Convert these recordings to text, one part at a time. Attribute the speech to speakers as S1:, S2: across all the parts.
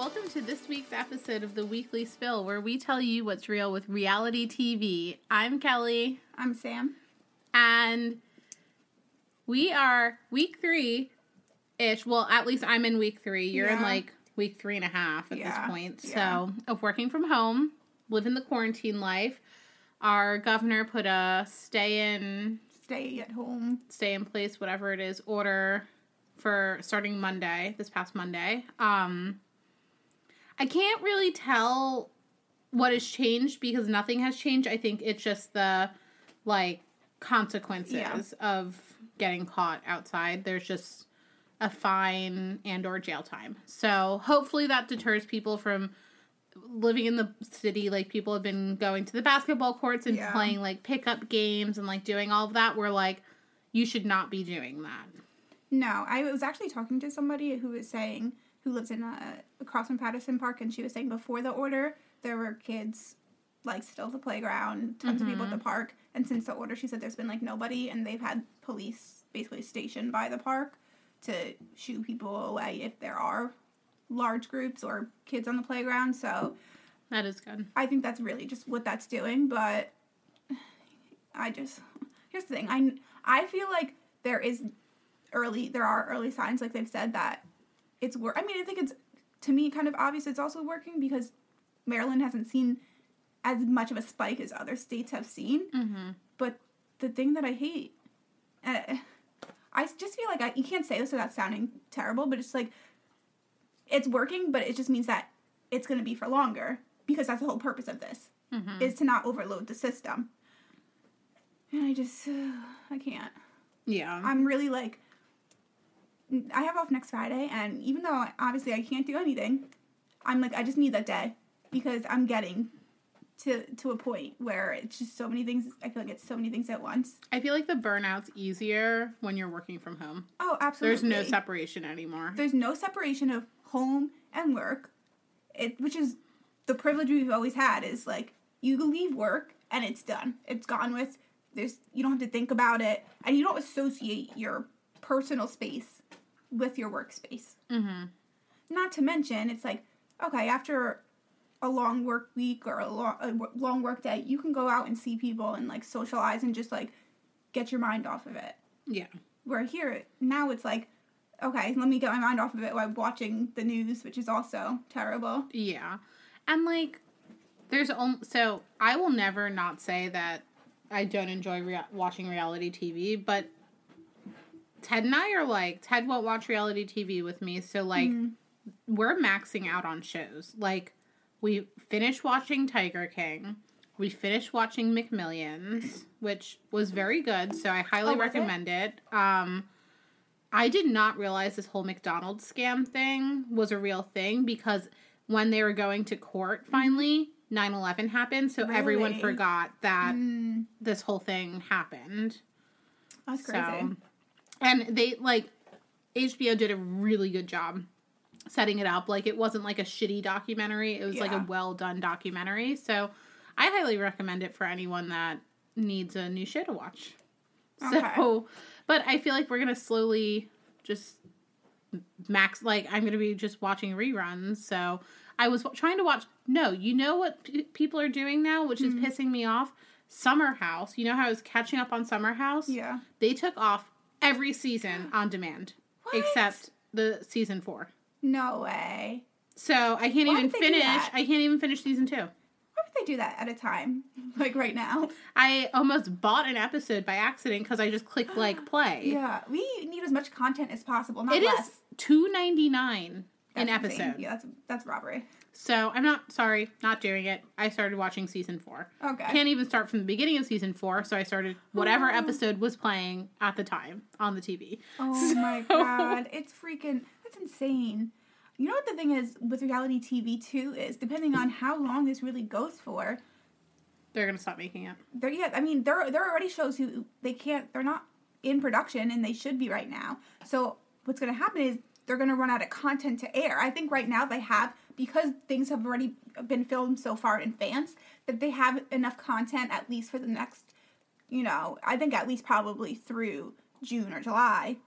S1: Welcome to this week's episode of the Weekly Spill, where we tell you what's real with reality TV. I'm Kelly,
S2: I'm Sam.
S1: and we are week three ish. Well, at least I'm in week three. You're in like week three and a half at
S2: Yeah,
S1: this point.
S2: yeah.
S1: So, of working from home, living the quarantine life. Our governor put a stay in
S2: Stay at home.
S1: stay in place, whatever it is, order for starting Monday, this past Monday. Um I can't really tell what has changed because nothing has changed. I think it's just the like consequences
S2: Yeah.
S1: of getting caught outside. There's just a fine and or jail time. So hopefully that deters people from living in the city like people have been going to the basketball courts and
S2: Yeah.
S1: playing like pickup games and like doing all of that where like you should not be doing that.
S2: No, I was actually talking to somebody who was saying who lives in uh, across from Patterson Park, and she was saying before the order there were kids like still at the playground, tons of people at the park, and since the order, she said there's been like nobody, and they've had police basically stationed by the park to shoo people away if there are large groups or kids on the playground. So
S1: That is good.
S2: I think that's really just what that's doing, but I just here's the thing. I I feel like there is early there are early signs like they've said that it's work. I mean, I think it's to me kind of obvious it's also working because Maryland hasn't seen as much of a spike as other states have seen.
S1: Mm-hmm.
S2: But the thing that I hate, uh, I just feel like I, you can't say this without sounding terrible, but it's like it's working, but it just means that it's going to be for longer because that's the whole purpose of this
S1: Mm-hmm.
S2: is to not overload the system. And I just, I can't.
S1: Yeah.
S2: I'm really like, I have off next Friday, and even though obviously I can't do anything, I'm like, I just need that day because I'm getting to to a point where it's just so many things. I feel like it's so many things at once.
S1: I feel like the burnout's easier when you're working from home.
S2: Oh, absolutely.
S1: There's no separation anymore.
S2: There's no separation of home and work, it which is the privilege we've always had. Is like you leave work and it's done. It's gone with. There's you don't have to think about it, and you don't associate your personal space with your workspace.
S1: Mm-hmm.
S2: Not to mention, it's like okay after a long work week or a long, a long work day, you can go out and see people and like socialize and just like get your mind off of it.
S1: Yeah.
S2: Where here now it's like, okay, let me get my mind off of it while watching the news, which is also terrible.
S1: Yeah. And like there's only so I will never not say that I don't enjoy rea- watching reality TV, but Ted and I are like Ted won't watch reality TV with me, so like
S2: Mhm.
S1: we're maxing out on shows. Like we finished watching Tiger King. We finished watching McMillions, which was very good, so I highly
S2: Oh, was it?
S1: recommend it. Um I did not realize this whole McDonald's scam thing was a real thing because when they were going to court finally, 9/11 happened, so everyone forgot that
S2: Mm,
S1: this whole thing happened.
S2: that's crazy.
S1: So, and they like HBO did a really good job setting it up. Like it wasn't like a shitty documentary. It was like a well done documentary. So I highly recommend it for anyone that needs a new show to watch.
S2: Okay.
S1: So, but I feel like we're gonna slowly just max. Like I'm gonna be just watching reruns. So I was w- trying to watch. No, you know what p- people are doing now, which is
S2: Mhm.
S1: pissing me off. Summer House. You know how I was catching up on Summer House.
S2: yeah.
S1: They took off every season on demand
S2: What?
S1: except the season four.
S2: No way.
S1: So I can't
S2: Why
S1: even
S2: did they do
S1: finish. I can't even finish season two.
S2: Why would they do that at a time like right now?
S1: I almost bought an episode by accident because I just clicked like play.
S2: Yeah, we need as much content as possible, not
S1: It
S2: less.
S1: is two ninety nine an episode.
S2: Yeah, that's that's robbery.
S1: So I'm not sorry, not doing it. I started watching season four.
S2: Okay.
S1: Can't even start from the beginning of season four, so I started whatever
S2: Oh.
S1: episode was playing at the time on the TV.
S2: Oh my god, it's freaking that's insane. You know what the thing is with reality TV too is depending on how long this really goes for.
S1: They're gonna stop making it.
S2: There, yeah, I mean there there are already shows who they can't they're not in production and they should be right now. So what's going to happen is they're going to run out of content to air. I think right now they have because things have already been filmed so far in advance that they have enough content at least for the next, you know, I think at least probably through June or July.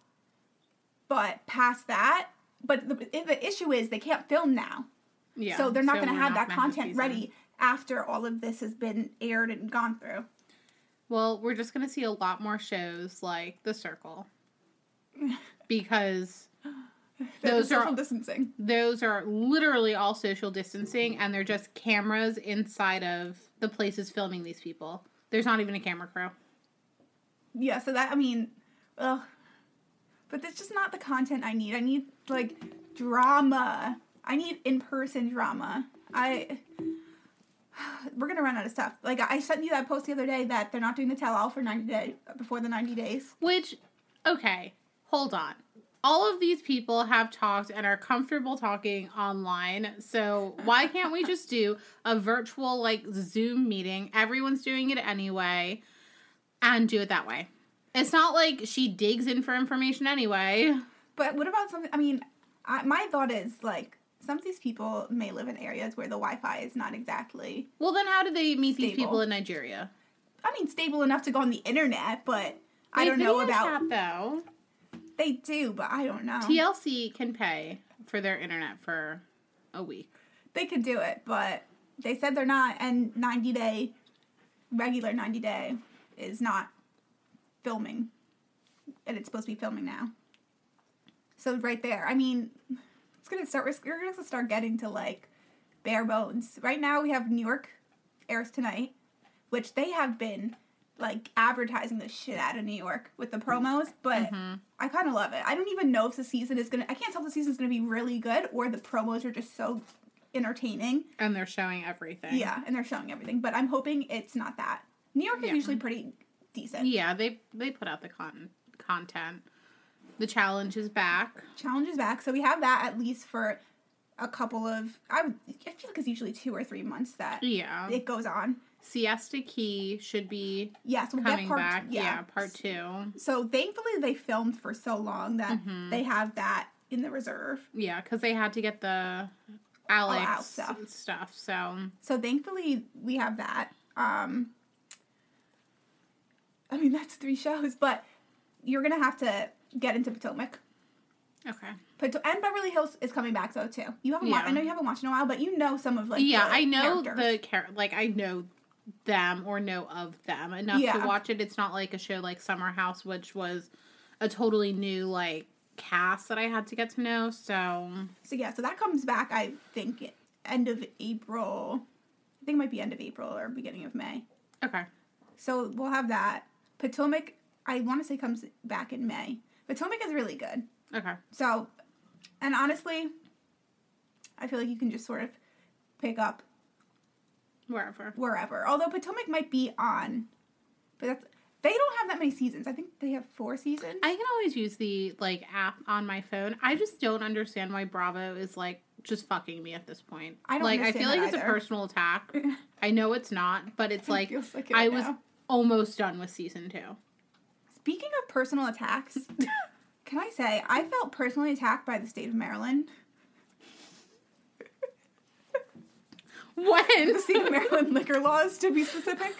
S2: But past that, but the, the issue is they can't film now
S1: Yeah.
S2: so they're not
S1: so
S2: going to have that content ready after all of this has been aired and gone through.
S1: Well, we're just gonna see a lot more shows like The Circle. Because Those are
S2: social
S1: are-
S2: distancing.
S1: those are literally all social distancing and they're just cameras inside of the places filming these people. There's not even a camera crew.
S2: Yeah, so that I mean, ugh. But that's just not the content I need. I need like drama. I need in person drama. I we're gonna run out of stuff. Like I sent you that post the other day that they're not doing the tell all for ninety days before the ninety days.
S1: Which, okay, hold on. All of these people have talked and are comfortable talking online. So why can't we just do a virtual like Zoom meeting? Everyone's doing it anyway, and do it that way. It's not like she digs in for information anyway.
S2: But what about something? I mean, I, my thought is like some of these people may live in areas where the Wi-Fi is not exactly.
S1: Well, then how do they meet these people in Nigeria?
S2: I mean, stable enough to go on the internet, but I don't know about.
S1: chat, though.
S2: They do, but I don't know.
S1: TLC can pay for their internet for a week.
S2: they could do it, but they said they're not. And 90 day, regular 90 day, is not filming. And it's supposed to be filming now. So right there, I mean, it's gonna start. We're gonna start getting to like bare bones. Right now, we have New York airs tonight, which they have been like advertising the shit out of New York with the promos, but
S1: Mhm.
S2: I kind of love it. I don't even know if the season is gonna. I can't tell if the season's gonna be really good or the promos are just so entertaining.
S1: And they're showing everything.
S2: Yeah, and they're showing everything, but I'm hoping it's not that. New York is
S1: Yeah.
S2: usually pretty decent.
S1: Yeah, they they put out the con- content. The challenge is back.
S2: Challenge is back, so we have that at least for a couple of. I would. I feel like it's usually two or three months that
S1: Yeah.
S2: it goes on.
S1: Siesta Key should be
S2: Yeah, so we'll
S1: coming
S2: part.
S1: back. Yeah.
S2: Yeah.
S1: part two.
S2: So thankfully they filmed for so long that
S1: Mhm.
S2: they have that in the reserve.
S1: Yeah, because they had to get the Alex
S2: Al stuff.
S1: stuff. So
S2: So thankfully we have that. Um I mean that's three shows, but you're gonna have to get into Potomac.
S1: okay.
S2: Pot- and Beverly Hills is coming back though too. You haven't
S1: Yeah.
S2: I know you haven't watched in a while, but you know some of like
S1: yeah, I know
S2: characters.
S1: the char- like I know them or know of them enough
S2: Yeah.
S1: to watch it. It's not like a show like Summer House, which was a totally new like cast that I had to get to know. So
S2: So yeah, so that comes back I think end of April. I think it might be end of April or beginning of May.
S1: okay,
S2: So we'll have that. Potomac I want to say comes back in May. Potomac is really good.
S1: okay,
S2: So, and honestly, I feel like you can just sort of pick up
S1: wherever.
S2: wherever. Although Potomac might be on, but that's they don't have that many seasons. I think they have four seasons.
S1: I can always use the like app on my phone. I just don't understand why Bravo is like just fucking me at this point.
S2: I don't
S1: like. I feel like
S2: that
S1: it's a personal attack. I know it's not, but it's like
S2: feels like it
S1: I was
S2: now.
S1: almost done with season two.
S2: Speaking of personal attacks, can I say I felt personally attacked by the state of Maryland.
S1: When?
S2: The state of Maryland liquor laws, to be specific.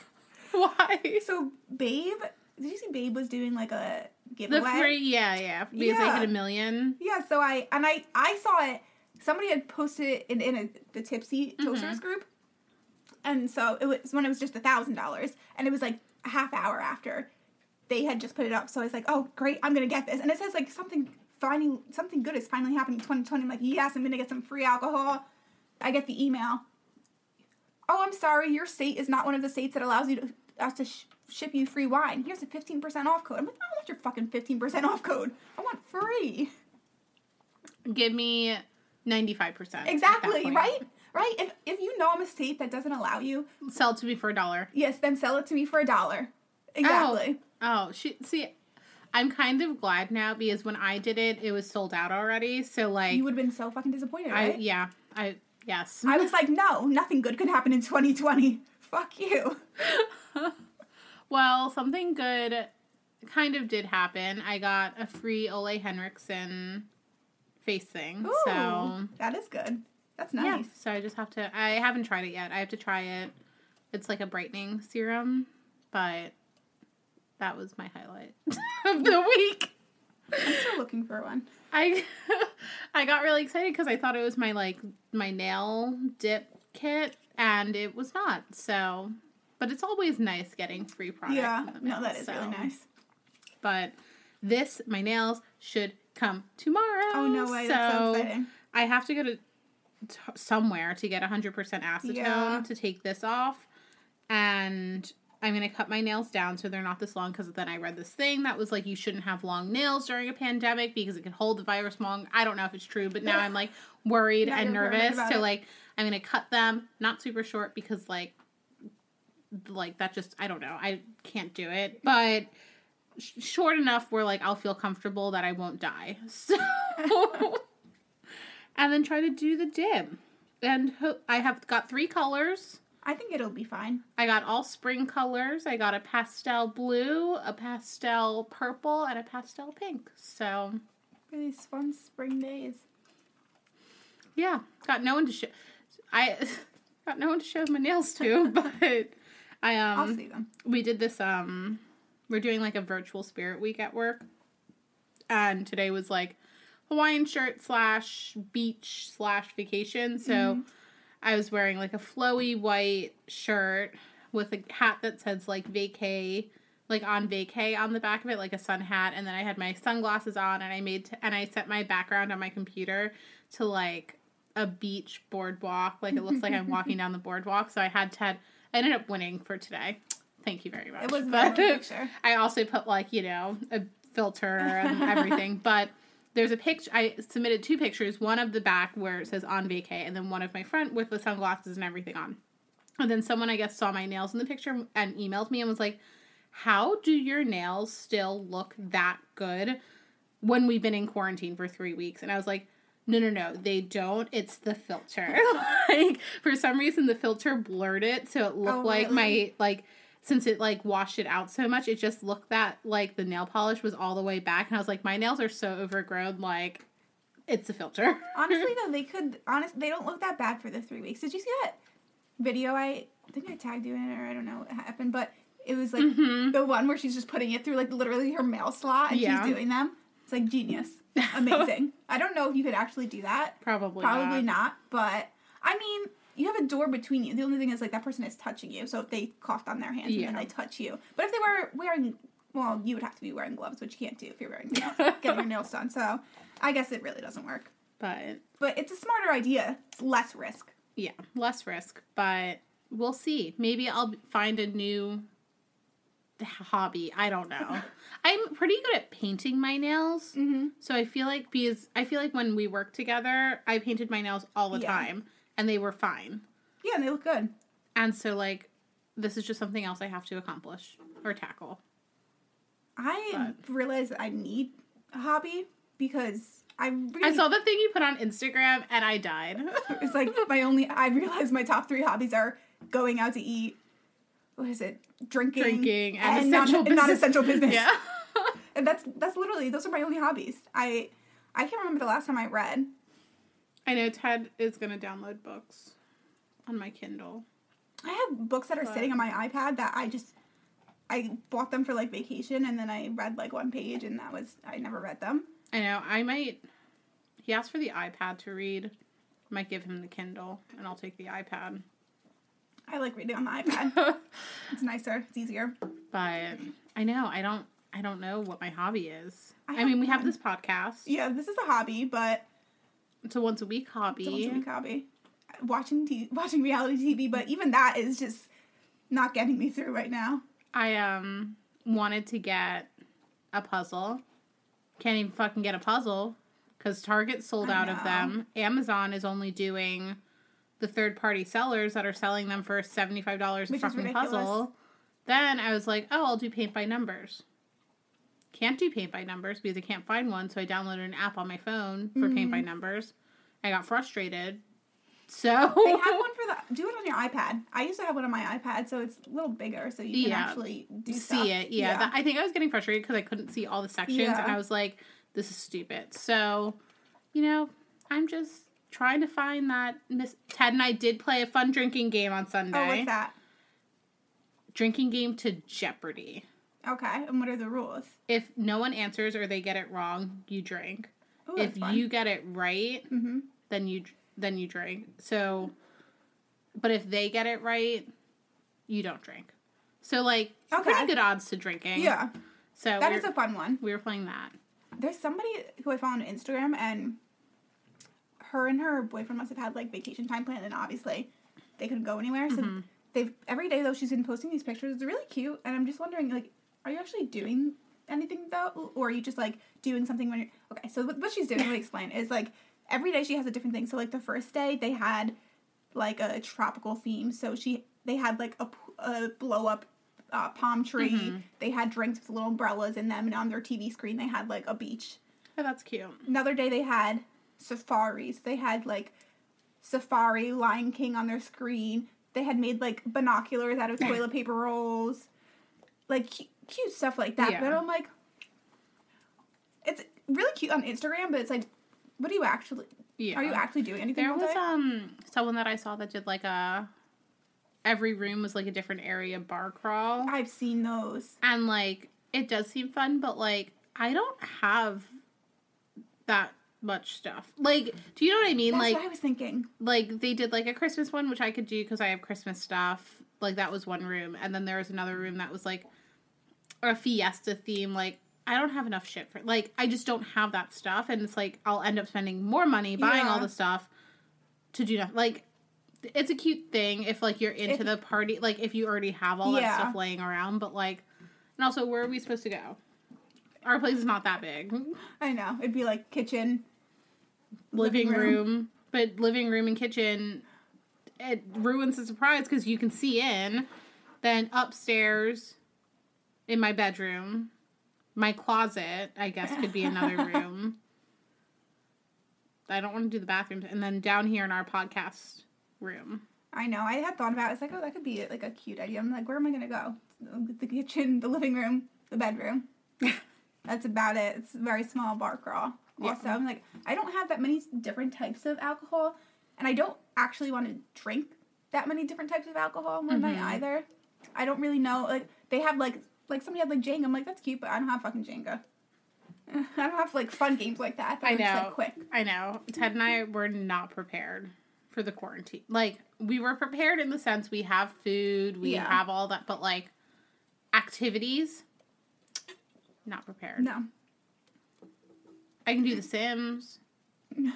S1: Why?
S2: So, Babe, did you see Babe was doing like a
S1: The
S2: giveaway?
S1: free, yeah, yeah, because they
S2: Yeah.
S1: hit a million.
S2: Yeah, so I and I I saw it. Somebody had posted it in, in a, the Tipsy
S1: Mm-hmm.
S2: Toasters group, and so it was when it was just a thousand dollars, and it was like a half hour after they had just put it up. So I was like, oh great, I'm gonna get this, and it says like something finding something good is finally happening 2020. I'm like, yes, I'm gonna get some free alcohol. I get the email. Oh, I'm sorry, your state is not one of the states that allows you to us to sh- ship you free wine. Here's a 15% off code. I'm like, I don't want your fucking 15% off code. I want free.
S1: Give me ninety five percent.
S2: Exactly, right? Right? If if you know I'm a state that doesn't allow you,
S1: Sell it to me for a dollar.
S2: yes, then sell it to me for a dollar. Exactly.
S1: Oh, oh she see. I'm kind of glad now because when I did it, it was sold out already. So like,
S2: You would have been so fucking disappointed,
S1: I
S2: right?
S1: yeah, I yes.
S2: I was like, no, nothing good could happen in 2020. Fuck you.
S1: well, something good kind of did happen. I got a free Ole Henriksen face thing.
S2: Ooh,
S1: So
S2: that is good. That's nice.
S1: yeah,
S2: nice.
S1: so I just have to. I haven't tried it yet. I have to try it. It's like a brightening serum, but that was my highlight of the week.
S2: I'm still looking for one.
S1: I I got really excited because I thought it was my like my nail dip kit, and it was not. So, but it's always nice getting free products.
S2: Yeah,
S1: the
S2: no, that is
S1: so.
S2: really nice.
S1: But this, my nails should come tomorrow.
S2: Oh no way, that's so exciting.
S1: I have to go to t- somewhere to get 100% acetone
S2: Yeah.
S1: to take this off. And I'm going to cut my nails down so they're not this long because then I read this thing that was like you shouldn't have long nails during a pandemic because it could hold the virus long. I don't know if it's true, but now I'm like worried and nervous. So like I'm going to cut them not super short because like like that just I don't know. I can't do it. But sh- short enough where like I'll feel comfortable that I won't die. So and then try to do the dim. And ho- I have got three colors.
S2: I think it'll be fine.
S1: I got all spring colors. I got a pastel blue, a pastel purple, and a pastel pink. So
S2: For these fun spring days.
S1: yeah, got no one to show. I got no one to show my nails to, but I um
S2: I'll see them.
S1: we did this um we're doing like a virtual spirit week at work and today was like hawaiian shirt slash beach slash vacation so i was wearing like a flowy white shirt with a hat that says like vacay like on vacay on the back of it like a sun hat. And then i had my sunglasses on and i made t- and i set my background on my computer to like a beach boardwalk. Like it looks like i'm walking down the boardwalk. So i had to I ended up winning for today. Thank you very much.
S2: It was a
S1: But-
S2: picture.
S1: I also put like, you know, a filter and everything. but there's a picture I submitted two pictures, one of the back where it says on vacay and then one of my front with the sunglasses and everything on. And then someone I guess saw my nails in the picture and emailed me and was like, "How do your nails still look that good when we've been in quarantine for 3 weeks?" And I was like, no, no, no, they don't. It's the filter. like for some reason, the filter blurred it, so it looked
S2: Oh,
S1: like my like since it like washed it out so much, it just looked that like the nail polish was all the way back, and I was like, my nails are so overgrown, like it's a filter.
S2: Honestly, though, they could. Honest, they don't look that bad for the three weeks. Did you see that video? I, I think I tagged you in it, or I don't know what happened, but it was like
S1: Mhm.
S2: the one where she's just putting it through like literally her mail slot and
S1: Yeah.
S2: she's doing them. It's like genius, amazing. I don't know if you could actually do that.
S1: Probably,
S2: Probably
S1: not.
S2: not, but I mean, you have a door between you. The only thing is like that person is touching you. So if they coughed on their hands and
S1: Yeah.
S2: then they touch you, but if they were wearing, well, you would have to be wearing gloves, which you can't do if you're wearing nails, getting your nails done. So I guess it really doesn't work.
S1: But
S2: But it's a smarter idea. It's less risk.
S1: yeah, less risk. But we'll see. Maybe I'll find a new hobby. I don't know. I'm pretty good at painting my nails.
S2: Mm-hmm.
S1: So I feel like because I feel like when we worked together, I painted my nails all the
S2: Yeah.
S1: time and they were fine.
S2: Yeah, and they look good.
S1: And so like this is just something else I have to accomplish or tackle.
S2: I realized that I need a hobby because I really
S1: I saw the thing you put on Instagram and I died.
S2: it's like my only. I realized my top three hobbies are going out to eat. What is it? Drinking,
S1: Drinking and,
S2: non-
S1: essential business.
S2: non-essential business.
S1: Yeah.
S2: and that's that's literally those are my only hobbies. I I can't remember the last time I read.
S1: I know Ted is gonna download books on my Kindle.
S2: I have books that are
S1: But-
S2: sitting on my iPad that I just I bought them for like vacation and then I read like one page and that was I never read them.
S1: I know. I might. He asked for the iPad to read. I might give him the Kindle, and I'll take the iPad.
S2: I like reading on the iPad. it's nicer. It's easier.
S1: But I know. I don't. I don't know what my hobby is.
S2: I
S1: I, mean, we
S2: have
S1: this podcast.
S2: Yeah, this is a hobby, but
S1: It's a once a week hobby.
S2: once a week hobby. Watching t- watching reality TV, but even that is just not getting me through right now.
S1: I um wanted to get a puzzle. Can't even fucking get a puzzle because Target sold
S2: I
S1: out of them. Amazon is only doing the third party sellers that are selling them for seventy five dollars a fucking puzzle. Then I was like, oh, I'll do paint by numbers. Can't do paint by numbers because I can't find one, so I downloaded an app on my phone for paint
S2: Mm-hmm.
S1: by numbers. I got frustrated. So
S2: They have one for the do it on your iPad. I used to have one on my iPad, so it's a little bigger, so you can
S1: Yeah.
S2: actually do
S1: see
S2: stuff.
S1: it. Yeah, That- I think I was getting frustrated because I couldn't see all the sections,
S2: Yeah.
S1: and I was like, "This is stupid." So, you know, I'm just trying to find that. Miss Ted and I did play a fun drinking game on Sunday.
S2: oh, what's that?
S1: Drinking game to Jeopardy.
S2: Okay. And what are the rules?
S1: If no one answers or they get it wrong, you drink.
S2: Ooh,
S1: if you get it right,
S2: hmm
S1: then you then you drink. So, but if they get it right, you don't drink. So like
S2: Okay.
S1: pretty good odds to drinking.
S2: Yeah.
S1: So
S2: that is a fun one.
S1: we were playing that.
S2: There's somebody who I found on Instagram, and her and her boyfriend must have had like vacation time planned, and obviously they couldn't go anywhere. So
S1: Mm-hmm.
S2: they've every day though she's been posting these pictures. It's really cute, and I'm just wondering like, are you actually doing anything though, or are you just like doing something when you're okay? So what she's doing, let me explain, is like every day she has a different thing. So like the first day they had like a tropical theme, so she they had like a, a blow up. Uh, palm tree.
S1: Mm-hmm.
S2: They had drinks with little umbrellas in them, and on their TV screen they had like a beach
S1: Oh, that's cute.
S2: another day they had safaris. They had like safari Lion King on their screen. They had made like binoculars out of toilet paper rolls, like cute stuff like that.
S1: Yeah.
S2: But I'm like, it's really cute on Instagram, but it's like, what are you actually?
S1: Yeah.
S2: Are you actually doing anything?
S1: There was um someone that I saw that did like a every room was like a different area bar crawl.
S2: I've seen those.
S1: And like it does seem fun, but like I don't have that much stuff. Like, do you know what I mean?
S2: That's
S1: like
S2: what I was thinking.
S1: like they did like a Christmas one, which I could do because I have Christmas stuff. Like that was one room, and then there was another room that was like a fiesta theme. Like I don't have enough shit for like I just don't have that stuff, and it's like I'll end up spending more money buying all the stuff to do nothing. Like it's a cute thing if like you're into
S2: If-
S1: the party, like if you already have all that stuff laying around. But like, and also where are we supposed to go? Our place is not that big.
S2: I know it'd be like kitchen,
S1: living,
S2: Living
S1: room.
S2: room.
S1: but living room and kitchen it ruins the surprise because you can see in then upstairs in my bedroom my closet i guess could be another room i don't want to do the bathrooms and then down here in our podcast room
S2: I know. I had thought about. it. It's like, oh, that could be like a cute idea. I'm like, where am I gonna go? The kitchen, the living room, the bedroom. That's about it. It's a very small bar crawl.
S1: Yeah.
S2: Also, I'm like, I don't have that many different types of alcohol, and I don't actually want to drink that many different types of alcohol one night
S1: Mhm.
S2: either. I don't really know. Like they have like like somebody had like Jenga. I'm like, that's cute, but I don't have fucking Jenga. I don't have like fun games like that.
S1: I
S2: are just,
S1: know.
S2: like quick.
S1: i know ted and i were not prepared for the quarantine like we were prepared in the sense we have food we
S2: Yeah.
S1: have all that but like activities not prepared
S2: No.
S1: I can do The Sims.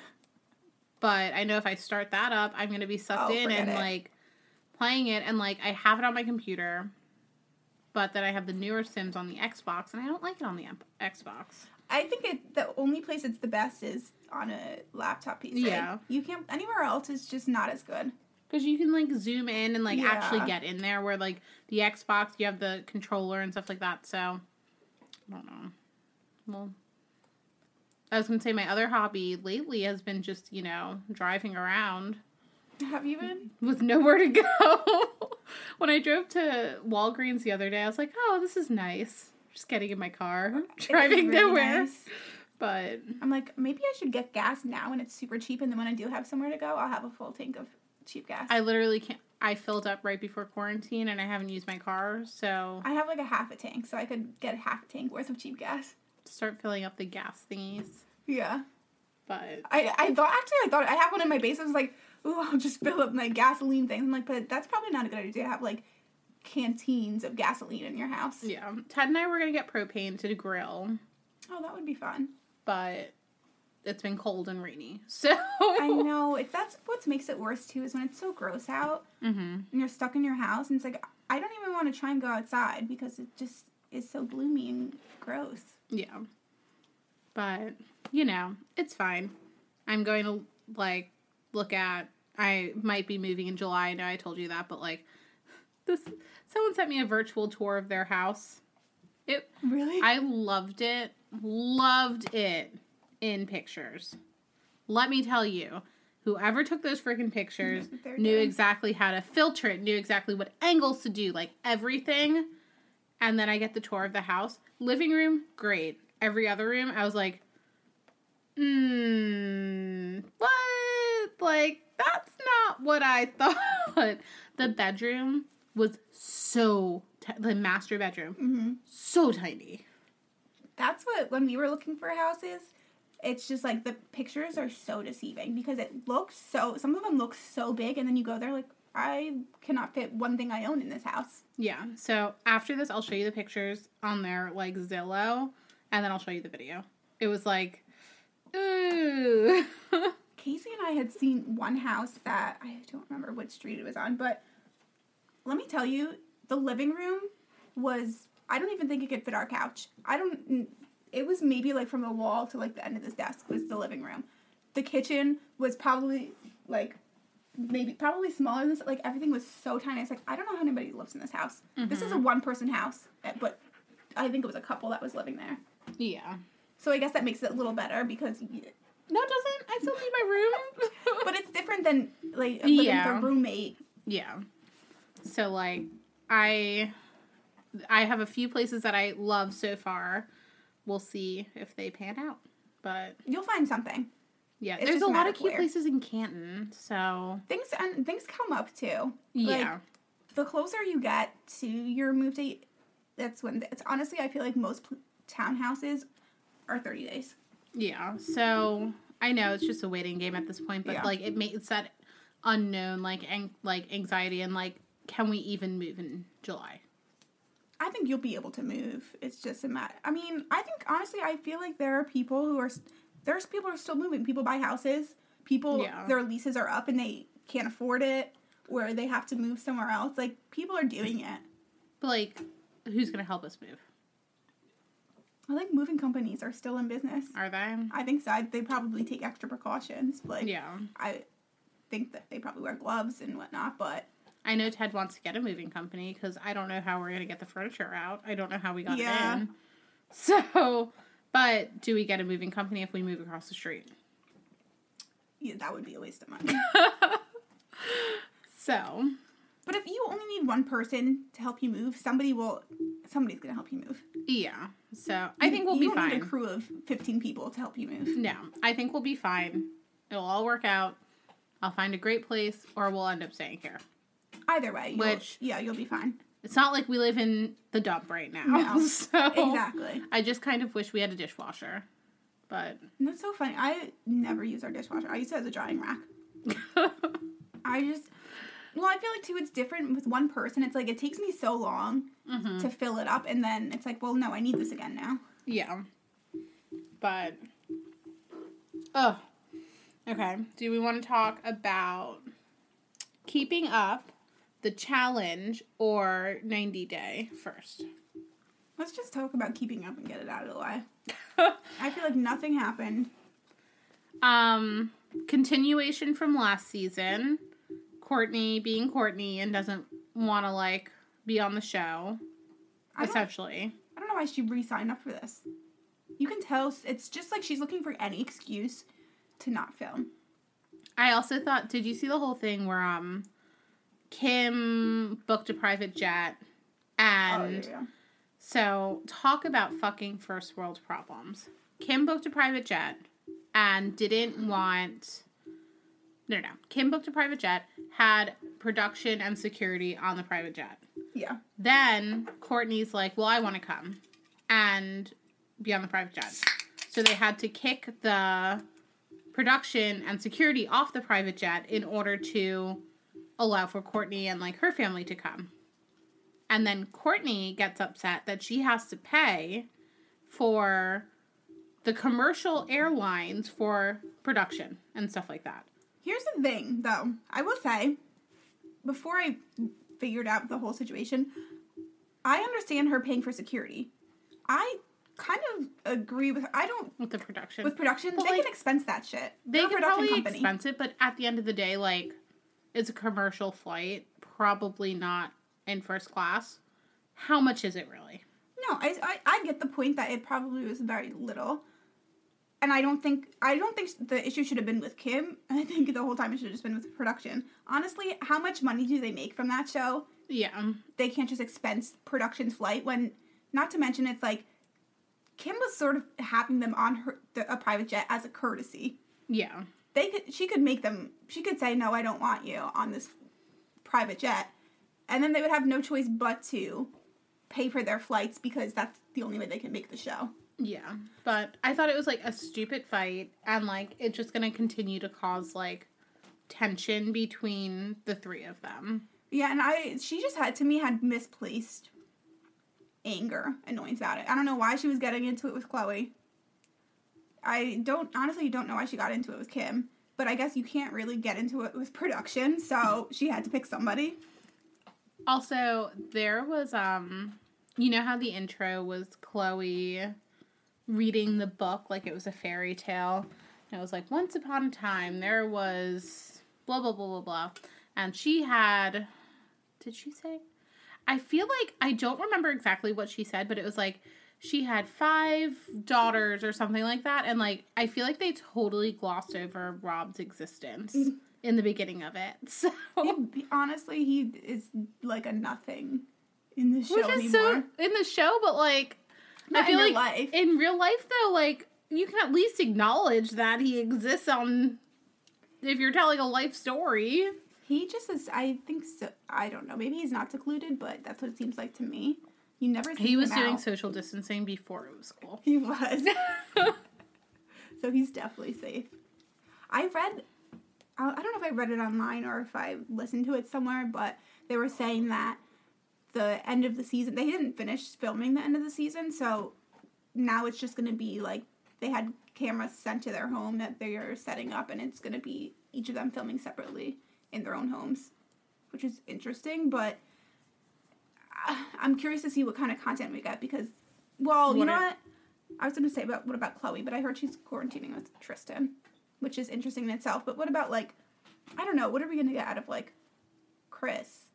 S1: But I know if I start that up, I'm going to be sucked
S2: Oh,
S1: in and
S2: it.
S1: like playing it. And like I have it on my computer, but that I have the newer Sims on the Xbox, and I don't like it on the Xbox.
S2: I think it the only place it's the best is on a laptop PC.
S1: Yeah.
S2: You can't anywhere else is just not as good.
S1: Because you can like zoom in and like actually get in there, where like the Xbox, you have the controller and stuff like that. So I don't know. Well, I was gonna say my other hobby lately has been just you know driving around.
S2: Have you been?
S1: with nowhere to go. when I drove to Walgreens the other day, I was like, "Oh, this is nice." Just getting in my car, driving
S2: really
S1: nowhere.
S2: nice.
S1: But
S2: I'm like, maybe I should get gas now when it's super cheap, and then when I do have somewhere to go, I'll have a full tank of cheap gas.
S1: I literally can't. I filled up right before quarantine, and I haven't used my car, so
S2: I have like a half a tank, so I could get a half a tank worth of cheap gas.
S1: start filling up the gas thingies.
S2: Yeah.
S1: But
S2: I, I thought actually I thought I have one in my base. I was like, ooh, I'll just fill up my gasoline thing. I'm like, but that's probably not a good idea to have like canteens of gasoline in your house.
S1: yeah, Ted and I were gonna get propane to grill,
S2: Oh, that would be fun.
S1: but it's been cold and rainy, so
S2: I know. It, that's what makes it worse too. Is when it's so gross out
S1: hmm
S2: and you're stuck in your house, and it's like I don't even want to try and go outside because it just is so gloomy and gross.
S1: Yeah. But, you know, it's fine. I'm going to, like, look at. I might be moving in July. I know I told you that, but, like, this. Someone sent me a virtual tour of their house. It.
S2: Really?
S1: I loved it. Loved it in pictures. Let me tell you, whoever took those freaking pictures
S2: they're
S1: knew exactly how to filter it, knew exactly what angles to do, like everything. And then I get the tour of the house. Living room, great. Every other room, I was like, hmm, what? Like, that's not what I thought. The bedroom, was so ti- the master bedroom
S2: hmm
S1: so tiny.
S2: That's what when we were looking for houses, it's just like the pictures are so deceiving because it looks so. Some of them look so big, and then you go there like I cannot fit one thing I own in this house.
S1: Yeah. So after this, I'll show you the pictures on their like Zillow, and then I'll show you the video. It was like, ooh.
S2: Casey and I had seen one house that I don't remember which street it was on, but let me tell you, the living room was I don't even think it could fit our couch. I don't it was maybe like from the wall to like the end of this desk was the living room. The kitchen was probably like maybe probably smaller than this like everything was so tiny. It's like I don't know how anybody lives in this house. This is a one person house, eh, but I think it was a couple that was living there.
S1: yeah.
S2: So I guess that makes it a little better because
S1: No, it doesn't. I still need my room.
S2: but it's different than like living
S1: Yeah.
S2: with a roommate.
S1: Yeah. So like I I have a few places that I love so far. We'll see if they pan out. But
S2: You'll find something.
S1: yeah,
S2: It's
S1: there's a lot of cute
S2: where.
S1: places in Canton. So
S2: Things and things come up too. Like,
S1: yeah.
S2: the closer you get to your move date, that's when it's honestly I feel like most pl- townhouses are 30 days.
S1: yeah. So I know it's just a waiting game at this point, but
S2: Yeah.
S1: like it makes that unknown like ang- like anxiety and like can we even move in July?
S2: I think you'll be able to move. It's just a matter. I mean, I think honestly, I feel like there are people who are there's people who are still moving. People buy houses. People
S1: Yeah.
S2: their leases are up and they can't afford it, or they have to move somewhere else. Like people are doing it.
S1: But like who's going to help us move?
S2: I think moving companies are still in business.
S1: Are they?
S2: I think so. I, they probably take extra precautions. Like
S1: Yeah.
S2: I think that they probably wear gloves and whatnot, but
S1: I know Ted wants to get a moving company because I don't know how we're gonna get the furniture out. I don't know how we got
S2: Yeah.
S1: it in. So, but do we get a moving company if we move across the street?
S2: yeah, that would be a waste of money.
S1: So,
S2: but if you only need one person to help you move, somebody will. Somebody's gonna help you move.
S1: yeah. So I think we'll
S2: you
S1: be
S2: don't need a crew of fifteen people to help you move.
S1: No, I think we'll be fine. It'll all work out. I'll find a great place, or we'll end up staying here.
S2: Either way, you'll,
S1: Which-
S2: yeah, you'll be fine.
S1: It's not like we live in the dump right now.
S2: No,
S1: so
S2: Exactly.
S1: I just kind of wish we had a dishwasher, but
S2: And that's so funny. I never use our dishwasher. I use it as a drying rack. I just. Well, I feel like too. It's different with one person. It's like it takes me so long
S1: Mhm.
S2: to fill it up, and then it's like, well, no, I need this again now.
S1: Yeah. But oh. Okay. Do we want to talk about keeping up the challenge or 90 day first?
S2: Let's just talk about keeping up and get it out of the way. I feel like nothing happened.
S1: um continuation from last season. Kourtney being Kourtney and doesn't want to like be on the show
S2: I
S1: essentially.
S2: I don't know why she re-signed up for this. You can tell it's just like she's looking for any excuse to not film.
S1: I also thought, did you see the whole thing where um Kim booked a private jet and
S2: oh, yeah, yeah.
S1: so talk about fucking first world problems. Kim booked a private jet and didn't want no no. Kim booked a private jet, had production and security on the private jet.
S2: Yeah.
S1: Then Kourtney's like, Well, I want to come and be on the private jet. So they had to kick the production and security off the private jet in order to allow for Kourtney and like her family to come. And then Kourtney gets upset that she has to pay for the commercial airlines for production and stuff like that.
S2: Here's the thing, though. I will say, before I figured out the whole situation, I understand her paying for security. I kind of agree with her. I don't
S1: With the production.
S2: with production.
S1: But,
S2: they
S1: like,
S2: can expense that shit.
S1: They
S2: They're production
S1: probably
S2: company.
S1: expense it, but at the end of the day, like, it's a commercial flight, probably not in first class. How much is it really?
S2: No, I, I I get the point that it probably was very little, and I don't think I don't think the issue should have been with Kim. I think the whole time it should have just been with production. Honestly, how much money do they make from that show?
S1: Yeah.
S2: They can't just expense production's flight when, not to mention, it's like Kim was sort of having them on her the, a private jet as a courtesy.
S1: Yeah.
S2: They could she could make them she could say no I don't want you on this private jet, and then they would have no choice but to pay for their flights because that's the only way they can make the show.
S1: Yeah, but I thought it was like a stupid fight, and like it's just gonna continue to cause like tension between the three of them.
S2: Yeah, and I she just had to me had misplaced anger, annoyance about it. I don't know why she was getting into it with Chloe. I don't honestly don't know why she got into it with Kim, but I guess you can't really get into it with production, so she had to pick somebody.
S1: Also, there was um you know how the intro was Chloe reading the book like it was a fairy tale. And it was like once upon a time there was blah blah blah blah blah. And she had did she say? I feel like I don't remember exactly what she said, but it was like she had five daughters or something like that and like I feel like they totally glossed over Rob's existence mm. in the beginning of it. So
S2: He, honestly, he is like a nothing in the show
S1: which is so
S2: anymore.
S1: in the show, but like
S2: Not
S1: I feel
S2: in real
S1: like
S2: life.
S1: in real life though, like you can at least acknowledge that he exists on if you're telling a life story.
S2: He just is. I think so. I don't know. Maybe he's not secluded, but that's what it seems like to me. You never. See
S1: He was doing
S2: out.
S1: social distancing before it was cool.
S2: He was. so he's definitely safe. I read. I don't know if I read it online or if I listened to it somewhere, but they were saying that the end of the season they didn't finish filming the end of the season, so now it's just going to be like they had cameras sent to their home that they are setting up, and it's going to be each of them filming separately in their own homes, which is interesting. But I- I'm curious to see what kind of content we get because, well, you know
S1: are-
S2: what? I was going to say about what about Chloe, but I heard she's quarantining with Tristan, which is interesting in itself. But what about like, I don't know, what are we going to get out of like Chris,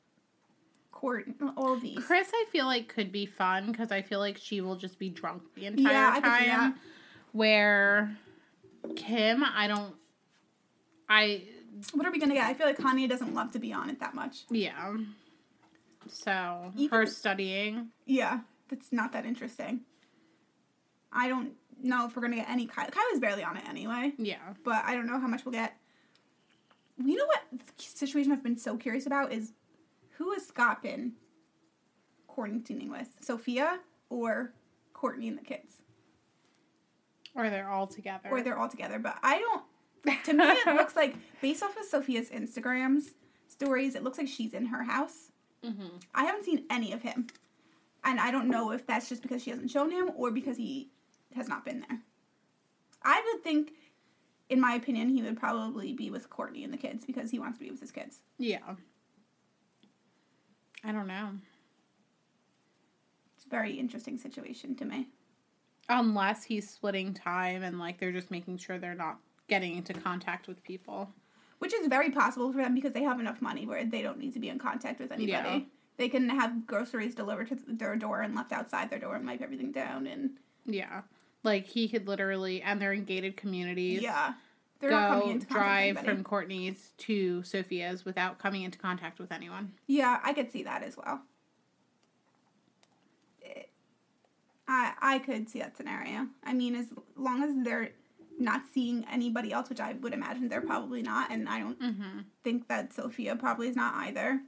S2: Kourt, all these?
S1: Kris, I feel like could be fun because I feel like she will just be drunk the entire
S2: Yeah, I could see
S1: time. Where Kim, I don't. I
S2: What are we going to get? I feel like Kanye doesn't love to be on it that much.
S1: yeah. So
S2: Even-
S1: her studying.
S2: Yeah, that's not that interesting. I don't know if we're going to get any Kylie. Kylie's barely on it anyway.
S1: Yeah.
S2: but I don't know how much we'll get. You know what situation I've been so curious about is who has Scott been quarantining with? Sofia or Kourtney and the kids?
S1: Or they're all together.
S2: Or they're all together. But I don't. To me, it looks like, based off of Sofia's Instagrams stories, it looks like she's in her house.
S1: hmm
S2: I haven't seen any of him. And I don't know if that's just because she hasn't shown him or because he has not been there. I would think, in my opinion, he would probably be with Kourtney and the kids because he wants to be with his kids.
S1: Yeah. I don't know.
S2: It's a very interesting situation to me.
S1: Unless he's splitting time and like they're just making sure they're not getting into contact with people.
S2: Which is very possible for them because they have enough money where they don't need to be in contact with anybody.
S1: Yeah.
S2: They can have groceries delivered to their door and left outside their door and wipe everything down and
S1: Yeah. Like he could literally and they're in gated communities.
S2: yeah. They're
S1: Go drive from Kourtney's to Sofia's without coming into contact with anyone.
S2: Yeah, I could see that as well. It- I I could see that scenario. I mean, as long as they're not seeing anybody else, which I would imagine they're probably not, and I don't
S1: Mm-hmm.
S2: think that Sofia probably is not either.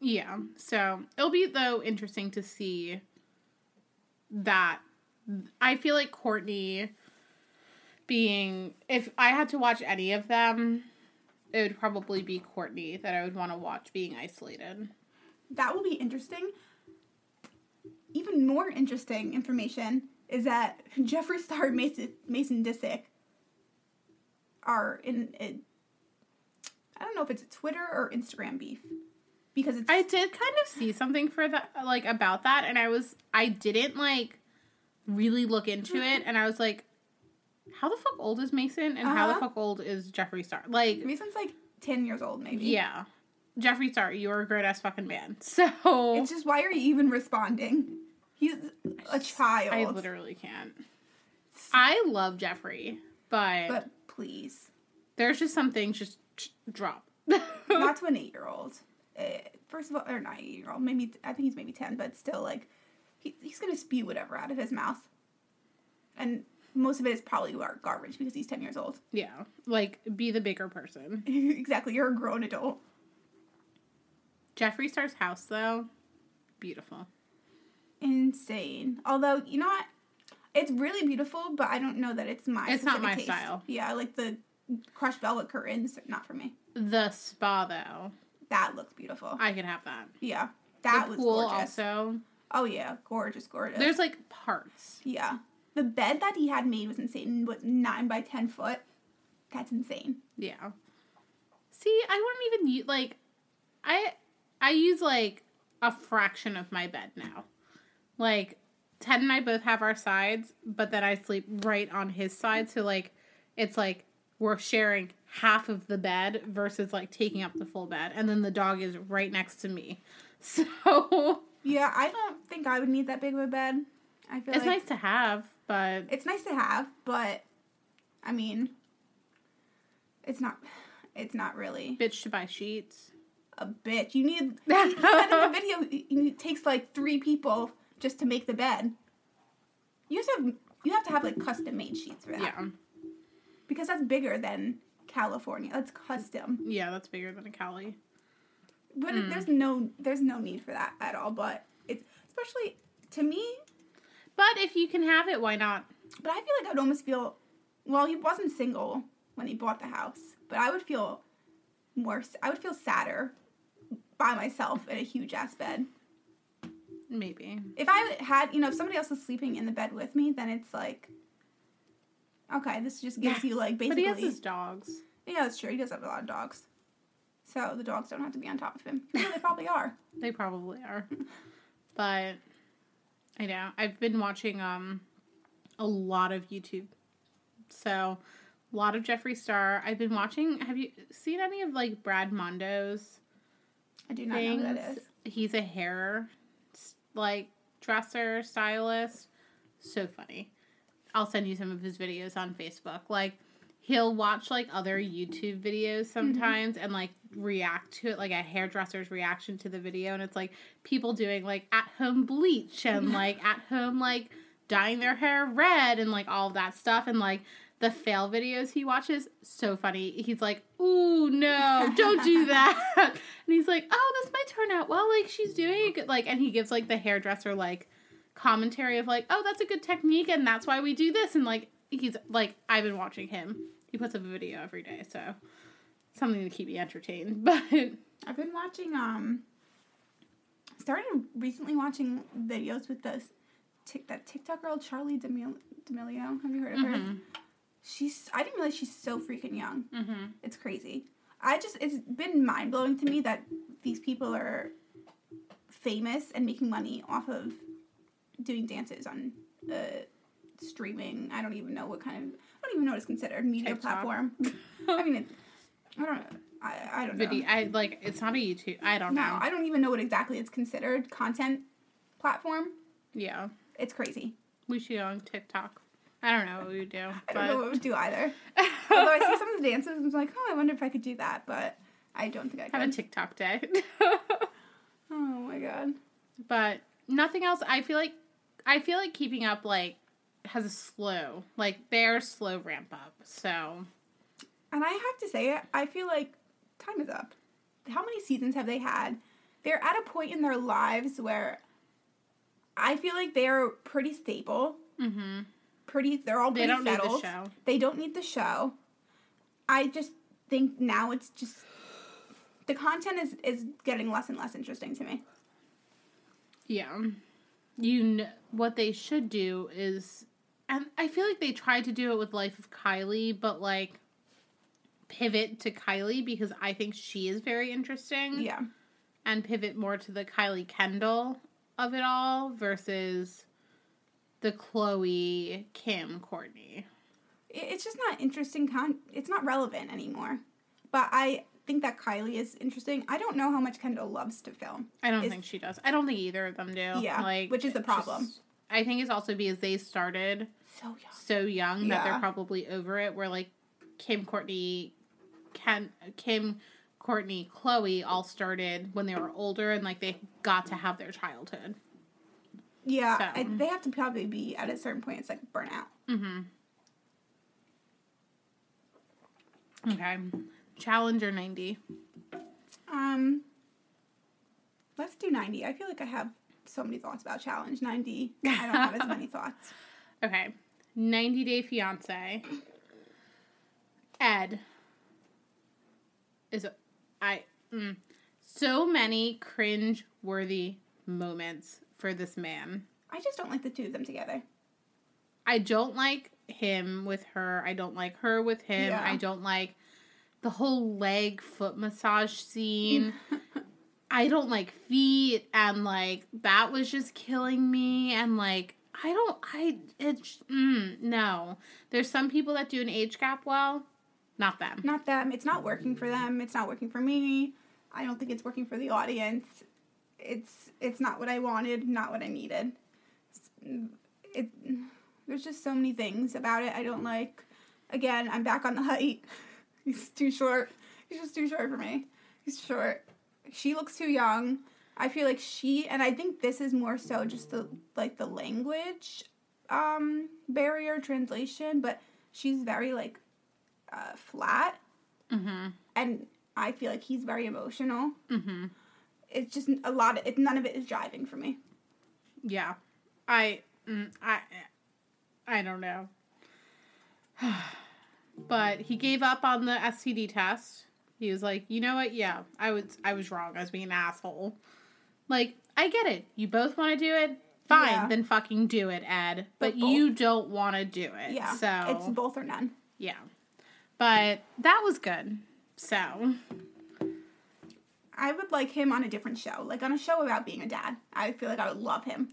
S1: Yeah. So it'll be though interesting to see that. I feel like Kourtney being if I had to watch any of them, it would probably be Kourtney that I would want to watch being isolated.
S2: That will be interesting. Even more interesting information is that Jeffree Star and Mason Mason Disick are in it. I don't know if it's a Twitter or Instagram beef because it's
S1: I did kind of see something for that like about that and I was I didn't like really look into mm-hmm. it and I was like how the fuck old is Mason and how the
S2: Uh-huh.
S1: fuck old is Jeffree Star? Like
S2: Mason's like ten years old, maybe.
S1: yeah. Jeffree Star, you're a great ass fucking man. So
S2: It's just why are you even responding? He's a child.
S1: I literally can't. I love Jeffree, but,
S2: but please,
S1: there's just some things just drop.
S2: not to an eight-year-old. Uh, first of all, or not eight-year-old. Maybe I think he's maybe ten, but still, like he, he's gonna spew whatever out of his mouth, and most of it is probably gar- garbage because he's ten years old.
S1: yeah, like be the bigger person.
S2: exactly, you're a grown adult.
S1: Jeffree Star's house though, beautiful.
S2: Insane. Although you know what, it's really beautiful, but I don't know that it's my.
S1: It's not my
S2: taste.
S1: style.
S2: Yeah, like the crushed velvet curtains, not for me.
S1: The spa though,
S2: That looks beautiful.
S1: I could have that.
S2: yeah, that
S1: the
S2: was
S1: pool
S2: gorgeous.
S1: also.
S2: Oh yeah, gorgeous, gorgeous.
S1: There's like parts.
S2: yeah, the bed that he had made was insane. Was nine by ten foot. That's insane.
S1: Yeah. See, I wouldn't even use like I I use like a fraction of my bed now. Like Ted and I both have our sides, but then I sleep right on his side, so like it's like we're sharing half of the bed versus like taking up the full bed, and then the dog is right next to me. So
S2: Yeah, I don't think I would need that big of a bed. I feel
S1: it's
S2: like
S1: nice to have, but
S2: it's nice to have, but I mean, it's not. It's not really
S1: bitch to buy sheets.
S2: a bitch. You need. He said in the video, it takes like three people just to make the bed. You have. You have to have like custom made sheets for that
S1: Yeah.
S2: because that's bigger than California. That's custom.
S1: Yeah, that's bigger than a Cali.
S2: But
S1: Hmm.
S2: there's no there's no need for that at all. But it's especially to me.
S1: But if you can have it, why not?
S2: But I feel like I'd almost feel. Well, he wasn't single when he bought the house, but I would feel more. I would feel sadder by myself in a huge ass bed.
S1: Maybe.
S2: If I had, you know, if somebody else was sleeping in the bed with me, then it's like, okay, this just gives you like basically.
S1: But he has his dogs.
S2: yeah, that's true. He does have a lot of dogs, so the dogs don't have to be on top of him. Yeah, they probably are.
S1: They probably are. But I know. I've been watching um a lot of YouTube. So a lot of Jeffree Star. I've been watching have you seen any of like Brad Mondo's
S2: I do not
S1: things?
S2: know who that is.
S1: He's a hair like dresser, stylist. So funny. I'll send you some of his videos on Facebook. Like he'll watch like other mm-hmm. YouTube videos mm-hmm. sometimes and like react to it like a hairdresser's reaction to the video and it's like people doing like at home bleach and like at home like dyeing their hair red and like all that stuff and like the fail videos he watches so funny. He's like ooh no don't do that. And he's like oh this might turn out well like she's doing it like and he gives like the hairdresser like commentary of like oh that's a good technique and that's why we do this and like he's like i've been watching him he puts up a video every day so something to keep me entertained but
S2: I've been watching. Um, started recently watching videos with this tic that TikTok girl Charli D'Amelio. D'Amelio. Have you heard of her?
S1: Mhm.
S2: She's. I didn't realize she's so freaking young.
S1: hmm
S2: It's crazy. I just. It's been mind blowing to me that these people are famous and making money off of doing dances on uh, streaming. I don't even know what kind of. Don't even know what it's considered media
S1: TikTok.
S2: platform. I mean, it, I don't. I, I don't know.
S1: video i like it's not a youtube i don't know.
S2: No,
S1: know
S2: I don't even know what exactly it's considered. Content platform.
S1: yeah
S2: It's crazy.
S1: we should go on tiktok i don't know what we would do
S2: I don't know what we would do either. Although I see some of the dances, and I'm like, oh, I wonder if I could do that, but I don't think I
S1: have a
S2: could.
S1: tiktok day
S2: oh my god.
S1: but nothing else i feel like i feel like keeping up like has a slow like their slow ramp up so
S2: And I have to say, I feel like time is up. How many seasons have they had? They're at a point in their lives where I feel like they're pretty stable.
S1: hmm
S2: Pretty, they're all pretty they
S1: don't need the show
S2: They don't need the show. I just think now it's just the content is is getting less and less interesting to me.
S1: Yeah. You kn- what they should do is and I feel like they tried to do it with Life of Kylie, but like pivot to Kylie because I think she is very interesting
S2: Yeah.
S1: and pivot more to the Kylie Kendall of it all versus the Khloe Kim
S2: Kourtney. It's just not interesting con it's not relevant anymore. But I think that Kylie is interesting. I don't know how much Kendall loves to film.
S1: I don't
S2: Is-
S1: think she does. I don't think either of them do.
S2: Yeah,
S1: like
S2: which is the problem.
S1: just- I think it's also because they started
S2: So young.
S1: so young that they're probably over it. Where like Kim, Kourtney, Ken, Kim, Kourtney, Khloe all started when they were older and like they got to have their childhood.
S2: Yeah,
S1: So-
S2: I, they have to probably be at a certain point. It's like burnout.
S1: Mm-hmm. Okay, Challenger ninety.
S2: Um, Let's do 90. I feel like I have so many thoughts about challenge 90. I don't have as many thoughts.
S1: Okay. 90 Day Fiance. Ed is a, I mm, so many cringe worthy moments for this man.
S2: I just don't like the two of them together.
S1: I don't like him with her. I don't like her with him.
S2: Yeah.
S1: I don't like the whole leg foot massage scene. I don't like feet and like that was just killing me and like I don't I it's mm, no. There's some people that do an age gap well, not them.
S2: Not them. It's not working for them. It's not working for me. I don't think it's working for the audience. It's it's not what I wanted, not what I needed. It there's just so many things about it I don't like. Again, I'm back on the height. He's too short. He's just too short for me. He's short. She looks too young. I feel like she and I think this is more so just the like the language um barrier translation, but she's very like uh flat
S1: Mhm.
S2: and I feel like he's very emotional.
S1: Mhm.
S2: It's just a lot of it. None of it is driving for me.
S1: Yeah. I mm, I I don't know. but he gave up on the STD test. He was like, "You know what? Yeah, I was I was wrong. I was being an asshole." Like, I get it. You both want to do it? Fine,
S2: Yeah.
S1: then fucking do it, Ed. But,
S2: But
S1: you don't want to do it.
S2: Yeah,
S1: So,
S2: it's both or none.
S1: yeah. But that was good. So,
S2: I would like him on a different show, like on a show about being a dad. I feel like I would love him.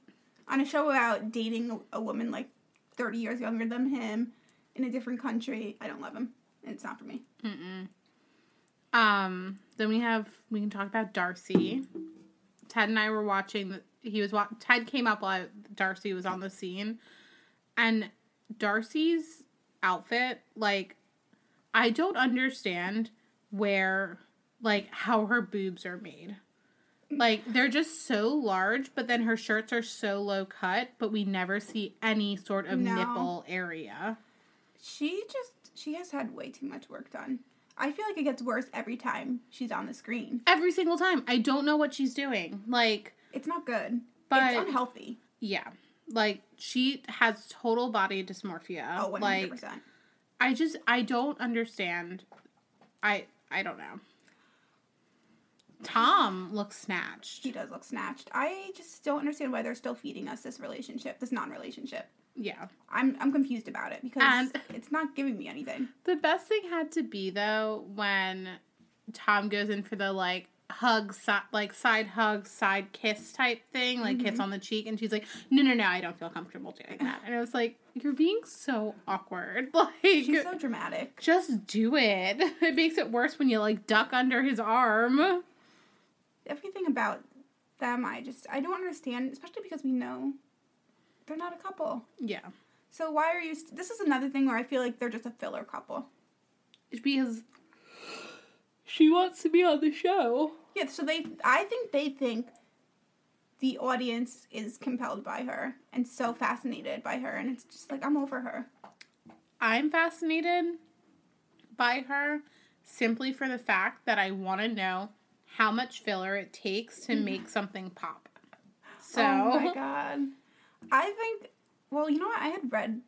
S2: On a show about dating a, woman like thirty years younger than him in a different country, I don't love him. It's not for me.
S1: Um, then we have we can talk about Darcey. Ted and I were watching. The, he was wa- Ted came up while Darcey was on the scene, and Darcey's outfit, like, I don't understand where, like, how her boobs are made. Like they're just so large, but then her shirts are so low cut, but we never see any sort of
S2: No.
S1: nipple area.
S2: She just she has had way too much work done. I feel like it gets worse every time she's on the screen.
S1: Every single time, I don't know what she's doing. Like.
S2: It's not good.
S1: But-
S2: it's unhealthy.
S1: Yeah. Like she has total body dysmorphia.
S2: Oh, 100%.
S1: like I just I don't understand. I I don't know. Tom looks snatched.
S2: She does look snatched. I just don't understand why they're still feeding us this relationship, this non-relationship.
S1: Yeah.
S2: I'm I'm confused about it because
S1: And-
S2: it's not giving me anything.
S1: The best thing had to be though when Tom goes in for the like hug si- like side hug side kiss type thing like kiss mm-hmm. on the cheek and she's like no no no I don't feel comfortable doing that and I was like you're being so awkward like
S2: She's so dramatic.
S1: Just do it. It makes it worse when you like duck under his arm.
S2: Everything about them, I just I don't understand, especially because we know they're not a couple.
S1: Yeah.
S2: So why are you? St- this is another thing where I feel like they're just a filler couple.
S1: It's because she wants to be on the show.
S2: Yeah. So they, I think they think the audience is compelled by her and so fascinated by her, and it's just like I'm over her.
S1: I'm fascinated by her simply for the fact that I want to know how much filler it takes to mm-hmm. make something pop. So,
S2: Oh my god. I think well, you know what? I had read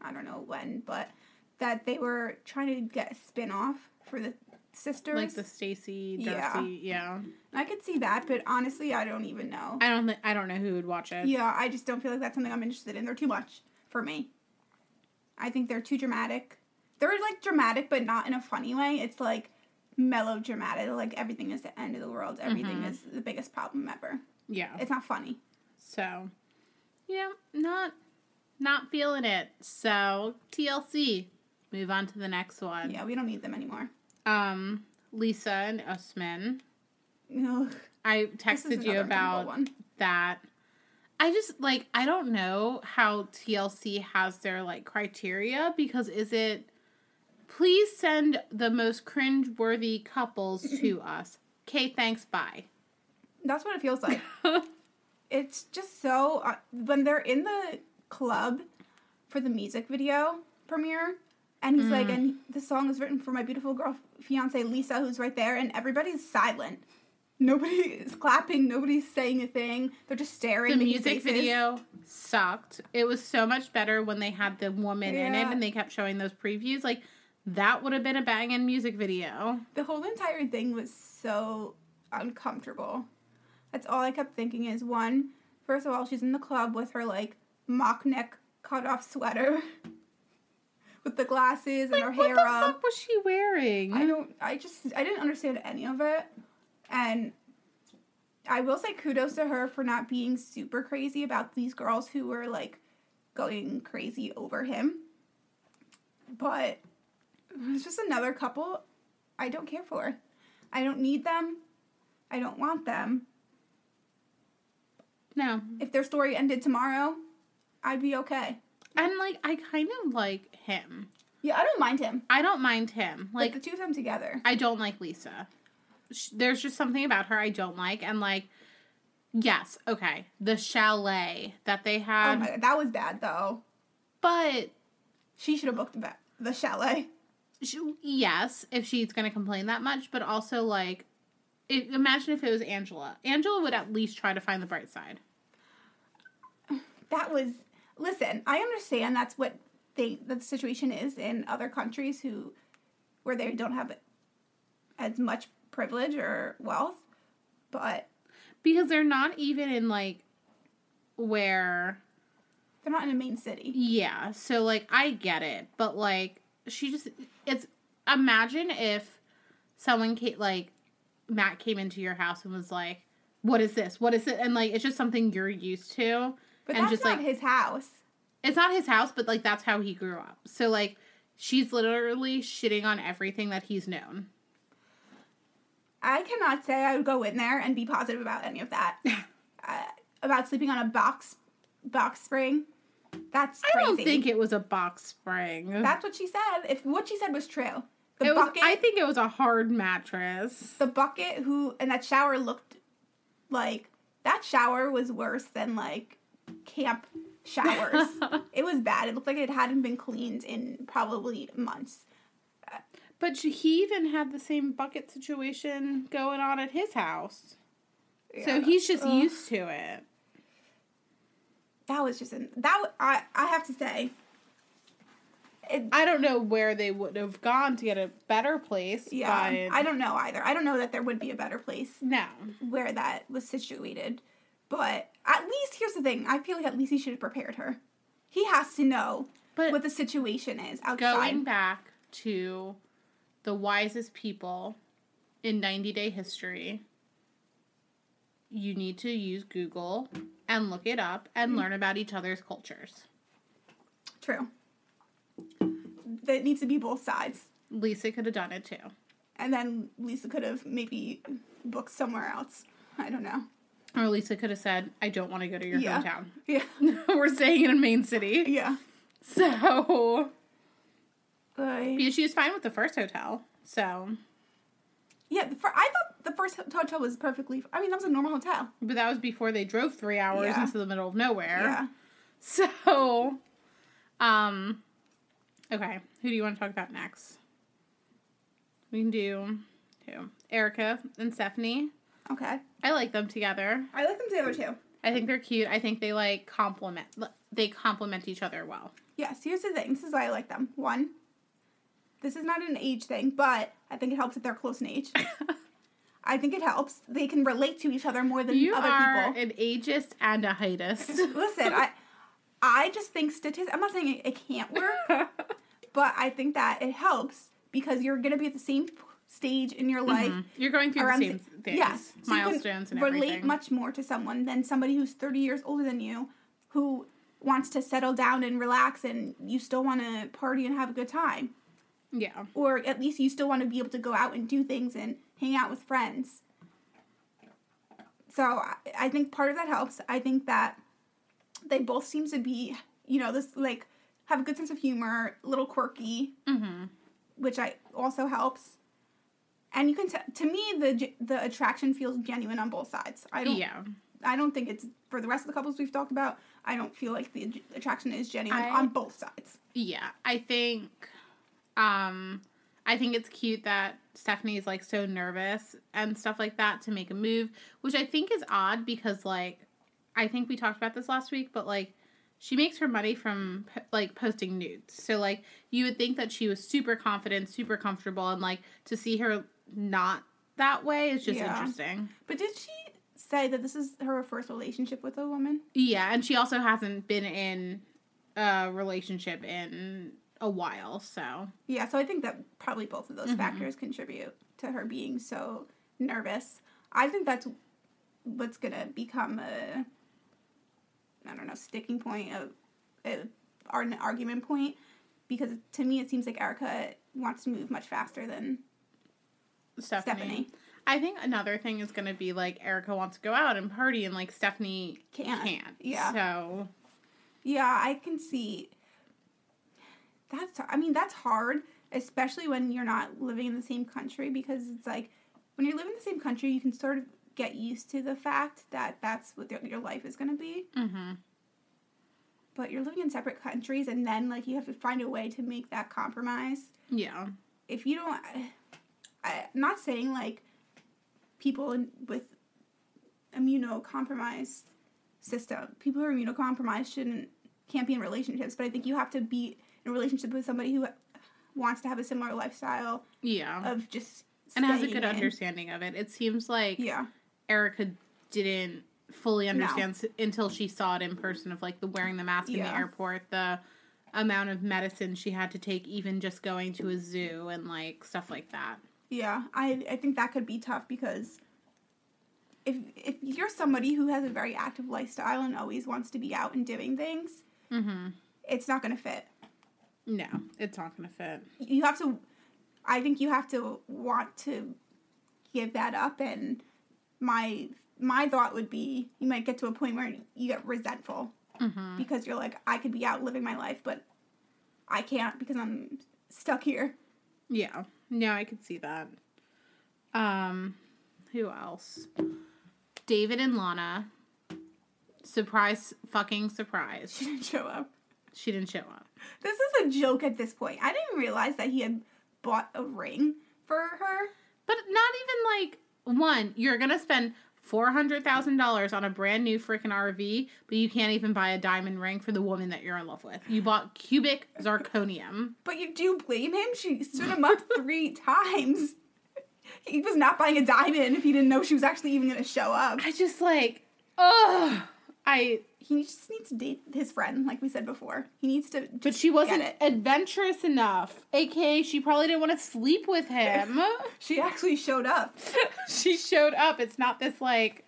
S2: I don't know when, but that they were trying to get a spin off for the sisters.
S1: like the Stacey
S2: Yeah.
S1: Darcey, yeah.
S2: I could see that, but honestly I don't even know.
S1: I don't thi- I don't know who would watch it.
S2: Yeah, I just don't feel like that's something I'm interested in. They're too much for me. I think they're too dramatic. They're like dramatic but not in a funny way. It's like melodramatic, like everything is the end of the world. Everything mm-hmm. is the biggest problem ever.
S1: Yeah.
S2: It's not funny.
S1: So, yeah, not not feeling it. So, TLC. Move on to the next one.
S2: Yeah, we don't need them anymore.
S1: Um, Lisa and Usman.
S2: Ugh.
S1: I texted you about that. I just like I don't know how TLC has their like criteria because is it please send the most cringe-worthy couples to us. Okay, thanks, bye.
S2: That's what it feels like. it's just so uh, when they're in the club for the music video premiere and he's like and the song is written for my beautiful girl fiance lisa who's right there and everybody's silent Nobody is clapping. Nobody's saying a thing. They're just staring.
S1: The music video sucked. It was so much better when they had the woman in it and they kept showing those previews. Like that would have been a banging music video.
S2: The whole entire thing was so uncomfortable. That's all I kept thinking is one, first of all, she's in the club with her like mock neck cut off sweater with the glasses and
S1: Like,
S2: her
S1: what the
S2: up.
S1: fuck was she wearing?
S2: I don't I just I didn't understand any of it. And I will say kudos to her for not being super crazy about these girls who were like going crazy over him. But it's just another couple I don't care for. I don't need them. I don't want them.
S1: No.
S2: If their story ended tomorrow, I'd be okay.
S1: And like I kind of like him.
S2: Yeah, I don't mind him.
S1: I don't mind him.
S2: Like
S1: Like
S2: the two of them together.
S1: I don't like Lisa. Sh- There's just something about her I don't like and like yes, okay. The chalet that they had.
S2: Oh
S1: had,
S2: my god, that was bad though.
S1: but
S2: She should have booked the the chalet.
S1: sh yes, if she's going to complain that much, but also like it, imagine if it was Angela. Angela would at least try to find the bright side.
S2: that was listen i understand that's what they the situation is in other countries who where they don't have as much privilege or wealth but
S1: Because they're not even in like where
S2: they're not in a main city
S1: Yeah, so like I get it, but like she just it's imagine if someone came like Matt came into your house and was like, "What is this? What is it?" and like it's just something you're used to.
S2: but
S1: and
S2: that's
S1: just
S2: not
S1: like
S2: his house
S1: it's not his house, but like that's how he grew up. So like she's literally shitting on everything that he's known.
S2: i cannot say i would go in there and be positive about any of that uh, about sleeping on a box box spring that's
S1: I don't think it was a box spring.
S2: that's what she said if what she said was true the
S1: it was, I think it was a hard mattress.
S2: the bucket who and that shower looked like that shower was worse than like camp showers. it was bad. It looked like it hadn't been cleaned in probably months.
S1: But he even had the same bucket situation going on at his house. So he's just
S2: Ugh.
S1: used to it.
S2: that was just an, that I have to say it,
S1: I don't know where they would have gone to get a better place.
S2: yeah, I don't know either. I don't know that there would be a better place
S1: no.
S2: where that was situated. But at least here's the thing. I feel like at least he should have prepared her. He has to know
S1: But
S2: what the situation is outside.
S1: going back to the wisest people in 90 day history, you need to use Google and look it up and
S2: Mm-hmm.
S1: learn about each other's cultures.
S2: True. That needs to be both sides.
S1: Lisa could have done it too.
S2: And then Lisa could have maybe booked somewhere else. I don't know.
S1: Or Lisa could have said, I don't want to go to your
S2: Yeah.
S1: hometown.
S2: Yeah.
S1: We're staying in a main city.
S2: Yeah.
S1: So, because she was fine with the first hotel. So,
S2: yeah, the fir- I thought the first hotel was perfectly. I mean, that was a normal hotel.
S1: but that was before they drove three hours
S2: Yeah.
S1: into the middle of nowhere.
S2: Yeah.
S1: So, um, okay, who do you want to talk about next? We can do who? Erika and Stephanie.
S2: Okay.
S1: I like them together.
S2: I like them together too.
S1: I think they're cute. I think they like complement. They complement each other well.
S2: Yes, here's the thing. This is why I like them. One, this is not an age thing, but I think it helps that they're close in age. I think it helps. They can relate to each other more than
S1: You
S2: other
S1: are
S2: people.
S1: an ageist and a heightist.
S2: Listen, I I just think statistics. I'm not saying it, it can't work, but I think that it helps because you're gonna be at the same stage in your life.
S1: Mhm. You're going through the same
S2: the-
S1: things,
S2: Yes, so
S1: milestones, and everything.
S2: relate
S1: everything.
S2: much more to someone than somebody who's 30 years older than you, who wants to settle down and relax, and you still want to party and have a good time,
S1: yeah,
S2: or at least you still want to be able to go out and do things and hang out with friends. So I, I think part of that helps. I think that they both seem to be, you know, this like have a good sense of humor, a little quirky,
S1: mm-hmm.
S2: which I also helps. And you can t- to me the the attraction feels genuine on both sides. I don't
S1: yeah.
S2: I don't think it's for the rest of the couples we've talked about. I don't feel like the attraction is genuine
S1: I-
S2: on both sides.
S1: Yeah, I think um I think it's cute that Stephanie is like so nervous and stuff like that to make a move, which I think is odd because like I think we talked about this last week, but like she makes her money from like posting nudes. So like you would think that she was super confident, super comfortable and like to see her not that way is just
S2: Yeah.
S1: interesting.
S2: But did she say that this is her first relationship with a woman?
S1: Yeah, and she also hasn't been in a relationship in a while, so
S2: Yeah, so I think that probably both of those
S1: Mhm.
S2: factors contribute to her being so nervous. I think that's what's gonna become a I don't know sticking point of an argument point because to me it seems like Erika wants to move much faster than
S1: Stephanie.
S2: Stephanie.
S1: I think another thing is going to be like Erika wants to go out and party, and like Stephanie
S2: Can't.
S1: can't.
S2: Yeah.
S1: So
S2: Yeah, I can see. That's I mean that's hard, especially when you're not living in the same country because it's like when you live in the same country, you can sort of get used to the fact that that's what your, life is going to be.
S1: hmm
S2: But you're living in separate countries, and then like you have to find a way to make that compromise.
S1: yeah,
S2: If you don't, I, I'm not saying like people in, with immunocompromised system, people who are immunocompromised shouldn't can't be in relationships. But I think you have to be in a relationship with somebody who wants to have a similar lifestyle
S1: yeah,
S2: of just
S1: and has a good
S2: in.
S1: understanding of it. It seems like
S2: Yeah,
S1: Erika didn't fully understand s- until she saw it in person of like the wearing the mask in the airport, the amount of medicine she had to take, even just going to a zoo and like stuff like that.
S2: yeah. I I think that could be tough because. If, if you're somebody who has a very active lifestyle and always wants to be out and doing things,
S1: Mm-hmm.
S2: it's not going to fit.
S1: No, it's not going to fit.
S2: you have to i think you have to want to give that up and my my thought would be you might get to a point where you get resentful
S1: Mm-hmm.
S2: because you're like i could be out living my life but i can't because i'm stuck here
S1: Yeah. No, I could see that. Um, who else? David and Lana. Surprise, fucking surprise.
S2: she didn't show up
S1: She didn't show up.
S2: this is a joke at this point i didn't realize that he had bought a ring for her
S1: But not even like one. You're gonna spend four hundred thousand dollars on a brand new freaking RV, but you can't even buy a diamond ring for the woman that you're in love with. You bought cubic zirconium.
S2: but you do blame him she stood him up three times he was not buying a diamond if he didn't know she was actually even to show up
S1: I just like, ugh. I.
S2: he just needs to date his friend, like we said before. He needs to.
S1: But she wasn't adventurous enough. AKA, she probably didn't want to sleep with him.
S2: She actually showed up.
S1: she showed up. It's not this like,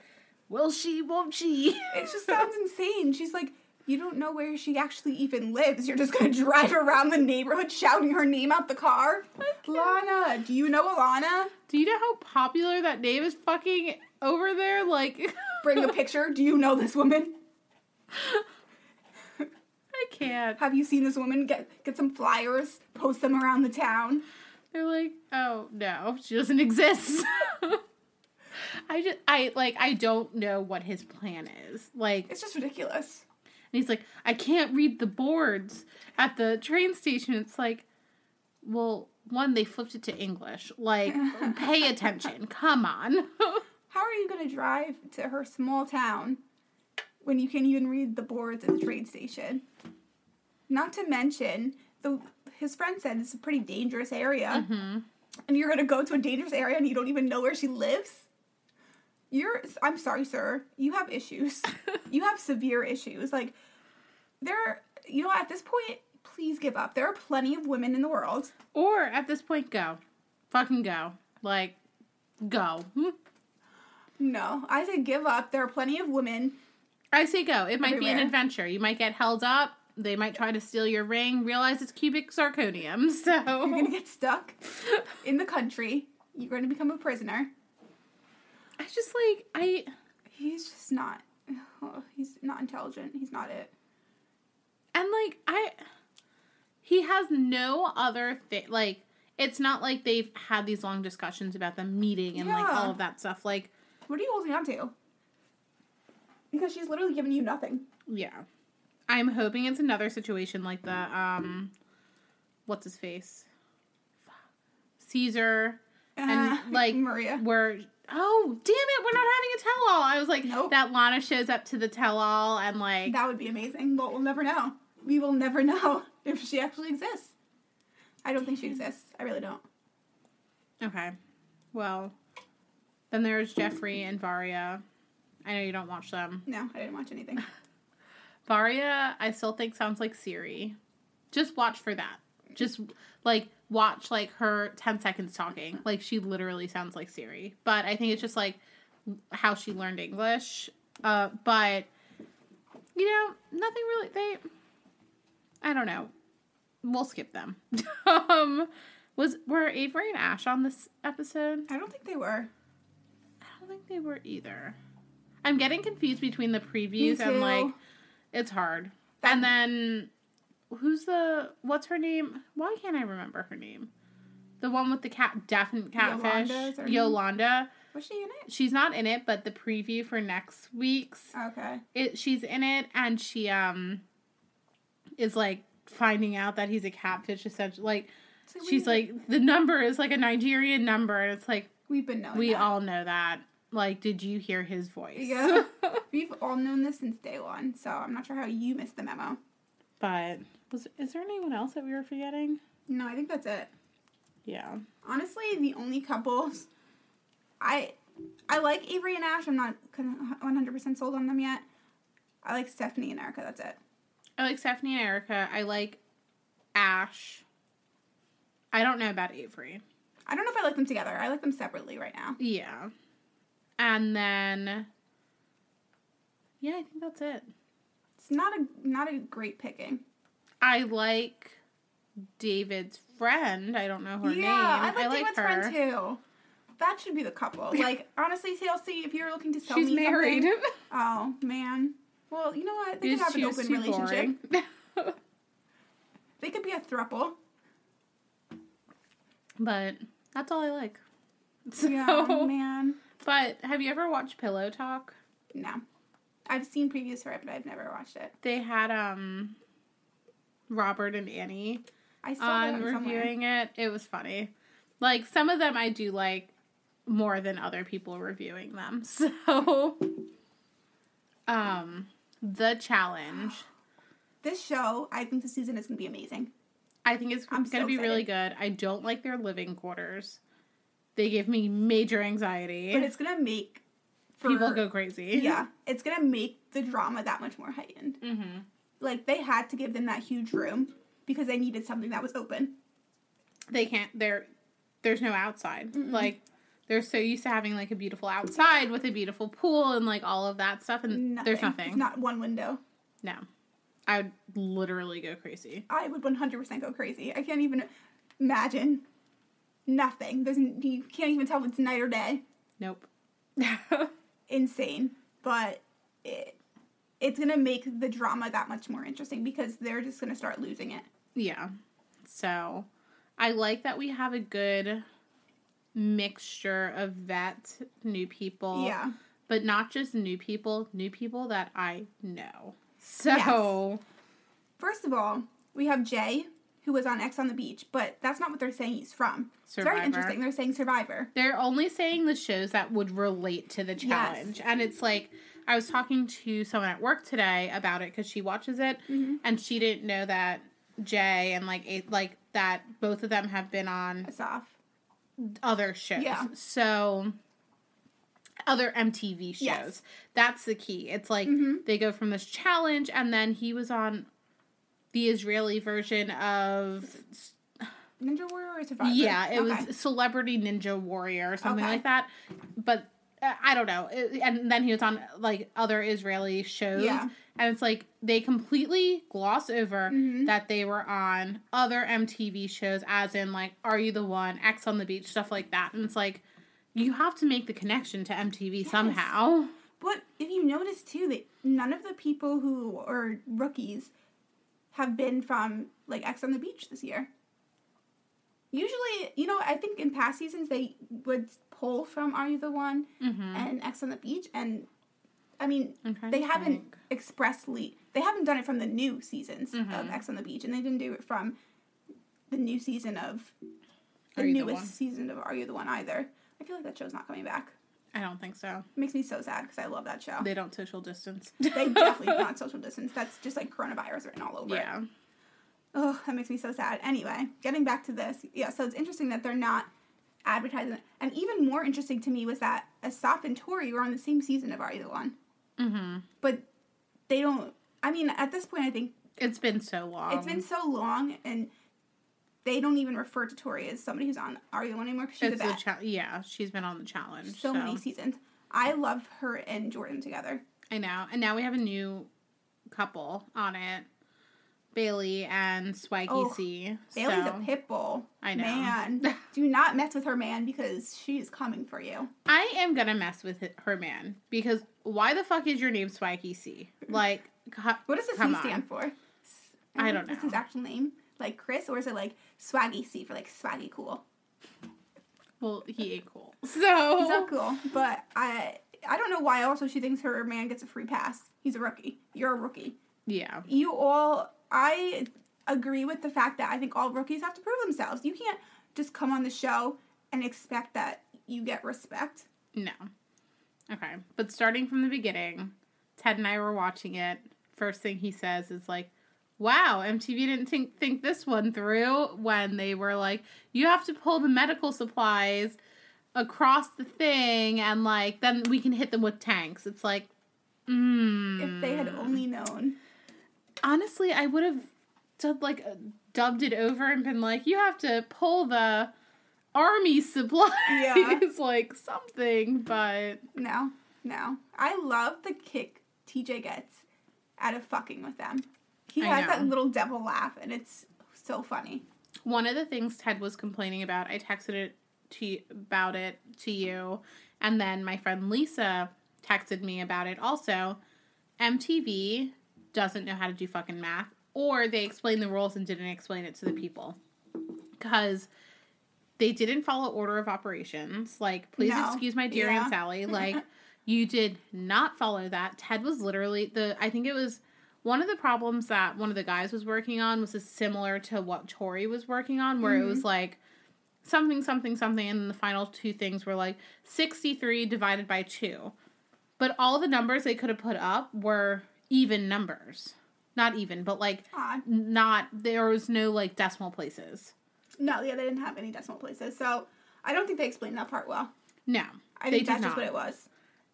S1: will she, won't she?
S2: It just sounds insane. She's like, you don't know where she actually even lives. You're just gonna drive around the neighborhood shouting her name out the car. Lana, do you know Alana?
S1: Do you know how popular that name is fucking over there? Like,
S2: Bring a picture. Do you know this woman?
S1: I can't.
S2: Have you seen this woman? Get get some flyers, post them around the town.
S1: They're like, oh no, she doesn't exist. I just, I like, I don't know what his plan is. Like,
S2: It's just ridiculous.
S1: And he's like, I can't read the boards at the train station. It's like, well, one, they flipped it to English. Like, pay attention. Come on.
S2: How are you gonna drive to her small town when you can't even read the boards at the train station? Not to mention, the his friend said it's a pretty dangerous area,
S1: hmm
S2: and you're gonna go to a dangerous area and you don't even know where she lives. You're, I'm sorry, sir. You have issues. you have severe issues. Like, there, you know, at this point, please give up. There are plenty of women in the world.
S1: Or at this point, go. Fucking go. Like, go.
S2: No, I say give up. There are plenty of women.
S1: I say go. It might be an adventure. You might get held up. They might try to steal your ring, realize it's cubic zirconium. So,
S2: You're gonna get stuck in the country. You're gonna become a prisoner.
S1: I just like, I.
S2: He's just not. oh, he's not intelligent. He's not it.
S1: And like I he has no other thing like it's not like they've had these long discussions about them meeting and like all of that stuff. Like,
S2: What are you holding on to? Because she's literally giving you nothing.
S1: yeah. I'm hoping it's another situation like the um what's his face? Caesar and
S2: Uh,
S1: like
S2: Maria.
S1: were oh damn it we're not having a tell all. I was like
S2: Nope.
S1: that Lana shows up to the tell all and like
S2: That would be amazing, but we'll never know. We will never know if she actually exists. I don't think she exists. I really don't.
S1: okay, well then there's Geoffrey and Varya. I know you don't watch them.
S2: No, I didn't watch anything.
S1: Varya, I still think sounds like Siri. Just watch for that. Just like watch like her 10 seconds talking. Like she literally sounds like Siri. But I think it's just like how she learned English. Uh but you know, nothing really they I don't know. We'll skip them. um was were Avery and Ash on this episode?
S2: I don't think they were.
S1: I don't think they were either. I'm getting confused between the previews and like it's hard.
S2: That-
S1: and then who's the what's her name? Why can't I remember her name? The one with the cat definite catfish.
S2: Yolanda is her name?
S1: Yolanda.
S2: Was she in it?
S1: She's not in it, but the preview for next week's
S2: Okay.
S1: it she's in it and she um is like finding out that he's a catfish essentially like
S2: So
S1: she's like the number is like a Nigerian number and it's like
S2: we've been knowing.
S1: we
S2: that.
S1: all know that. Like, did you hear his voice?
S2: Yeah. We've all known this since day one, so I'm not sure how you missed the memo.
S1: but was is there anyone else that we were forgetting?
S2: No, I think that's it.
S1: Yeah.
S2: Honestly, the only couples I I like Avery and Ash. I'm not 100% sold on them yet. I like Stephanie and Erika. That's it.
S1: I like Stephanie and Erika. I like Ash. I don't know about Avery.
S2: I don't know if I like them together. I like them separately right now.
S1: Yeah. And then Yeah, I think that's it.
S2: It's not a not a great picking.
S1: I like David's friend. I don't know her
S2: yeah,
S1: name.
S2: I like
S1: I like
S2: David's
S1: her.
S2: friend too. That should be the couple. Like honestly, TLC, if you're looking to sell me,
S1: She's
S2: me
S1: married.
S2: something, oh man. Well, you know what? They could have an open relationship. They could be a thruple.
S1: but that's all I like. So,
S2: Yeah, man.
S1: But have you ever watched Pillow Talk?
S2: No, I've seen previews for it, but I've never watched it.
S1: They had um Robert and Annie
S2: I saw
S1: on
S2: somewhere.
S1: reviewing it. It was funny. Like some of them I do like more than other people reviewing them. So um the challenge
S2: This show, I think the season is gonna be amazing.
S1: I think it's
S2: I'm
S1: going to
S2: so
S1: be really good. I don't like their living quarters. They give me major anxiety.
S2: But it's gonna make for,
S1: People go crazy.
S2: Yeah, it's gonna make the drama that much more heightened.
S1: hmm
S2: Like they had to give them that huge room because they needed something that was open.
S1: They can't. They're there's no outside.
S2: Mm-mm.
S1: Like they're so used to having like a beautiful outside with a beautiful pool and like all of that stuff, and there's nothing.
S2: It's not one window.
S1: no, I would literally go crazy.
S2: I would 100% go crazy. I can't even imagine. Nothing. There's you can't even tell if it's night or day.
S1: Nope.
S2: Insane, but it it's gonna make the drama that much more interesting because they're just gonna start losing it.
S1: yeah. So I like that we have a good mixture of vet new people.
S2: Yeah.
S1: but not just new people, new people that I know. So,
S2: First of all, we have Jay, who was on Ex on the Beach, but that's not what they're saying he's from. It's very interesting. They're saying Survivor.
S1: they're only saying the shows that would relate to the challenge. Yes. And it's like, I was talking to someone at work today about it because she watches it,
S2: Mhm.
S1: and she didn't know that Jay and like a, like that both of them have been on
S2: Asaf.
S1: other shows.
S2: Yeah.
S1: So other MTV shows.
S2: Yes.
S1: That's the key. It's like
S2: Mhm.
S1: they go from this challenge and then he was on the Israeli version of
S2: Ninja Warrior or Survivor?
S1: yeah, it
S2: Okay.
S1: was Celebrity Ninja Warrior or something
S2: Okay.
S1: like that. But uh, I don't know. It- and then he was on like other Israeli shows.
S2: Yeah.
S1: And it's like they completely gloss over
S2: Mhm.
S1: that they were on other MTV shows, as in like Are You the One, Ex on the Beach, stuff like that. And it's like you have to make the connection to MTV somehow.
S2: But if you notice too, that none of the people who are rookies have been from like Ex on the Beach this year. Usually, you know, I think in past seasons they would pull from Are You the One
S1: Mm-hmm.
S2: and Ex on the Beach, and I mean they haven't
S1: think.
S2: expressly they haven't done it from the new seasons of
S1: Mhm.
S2: Ex on the Beach, and they didn't do it from the new season of the
S1: Are You the
S2: newest season of Are You the One either. I feel like that show's not coming back.
S1: I don't think so.
S2: It makes me so sad because I love that show.
S1: They don't social distance.
S2: They definitely not social distance. That's just like coronavirus written all over it.
S1: yeah.
S2: Oh, that makes me so sad. Anyway, getting back to this. Yeah, so it's interesting that they're not advertising. And even more interesting to me was that Asaf and Tori were on the same season of Are You the One?
S1: Mm-hmm.
S2: But they don't. I mean, at this point, I think
S1: It's been so long.
S2: it's been so long, and they don't even refer to Tori as somebody who's on Are You One anymore because she's
S1: It's
S2: a vet.
S1: cha- yeah, she's been on the challenge.
S2: so many seasons. I love her and Jordan together.
S1: I know. And now we have a new couple on it. Bailey and Swaggy
S2: Oh,
S1: C.
S2: Bailey's
S1: so
S2: a pit bull.
S1: I know.
S2: Man, do not mess with her, man, because she is coming for you.
S1: I am gonna mess with her man because why the fuck is your name Swaggy C? Like,
S2: What does the C stand
S1: on.
S2: for?
S1: I don't know.
S2: his actual name? Like Chris, or is it like Swaggy C for like swaggy cool?
S1: well, he ain't cool. So He's
S2: not cool, but I I don't know why. Also, she thinks her man gets a free pass. He's a rookie. You're a rookie.
S1: yeah,
S2: You all, I agree with the fact that I think all rookies have to prove themselves. You can't just come on the show and expect that you get respect.
S1: no. Okay, but starting from the beginning, Ted and I were watching it. First thing he says is like, "Wow, MTV didn't think think this one through." When they were like, "You have to pull the medical supplies." across the thing and like then we can hit them with tanks. It's like mm.
S2: If they had only known.
S1: honestly, I would have like uh, dubbed it over and been like, "You have to pull the army supplies,
S2: Yeah.
S1: like something." But
S2: No, no. I love the kick TJ gets out of fucking with them. He
S1: I
S2: has that little devil laugh, and it's so funny.
S1: one of the things Ted was complaining about, I texted it to you, about it to you, and then my friend Lisa texted me about it also. MTV doesn't know how to do fucking math, or they explained the rules and didn't explain it to the people because they didn't follow order of operations. Like, please
S2: No.
S1: excuse my dear
S2: Yeah.
S1: Aunt Sally. Like, you did not follow that. Ted was literally the. I think it was one of the problems that one of the guys was working on was similar to what Tori was working on, where it was mm-hmm. like something, something, something, and then the final two things were like sixty-three divided by two. But all the numbers they could have put up were even numbers. Not even, but like
S2: Odd.
S1: not there was no like decimal places.
S2: No, yeah, they didn't have any decimal places, so I don't think they explained that part well.
S1: No.
S2: I think that's just what it was.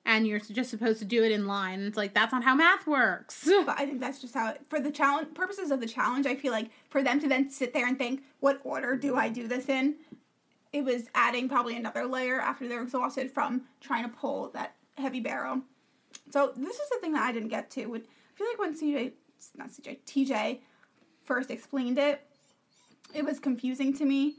S1: And you're just supposed to do it in line. It's like that's not how math works.
S2: But I think that's just how it, for the challenge purposes of the challenge, I feel like for them to then sit there and think, what order do I do this in? It was adding probably another layer after they're exhausted from trying to pull that heavy barrel. So this is the thing that I didn't get to. When, I feel like when CJ, not CJ, TJ first explained it, it was confusing to me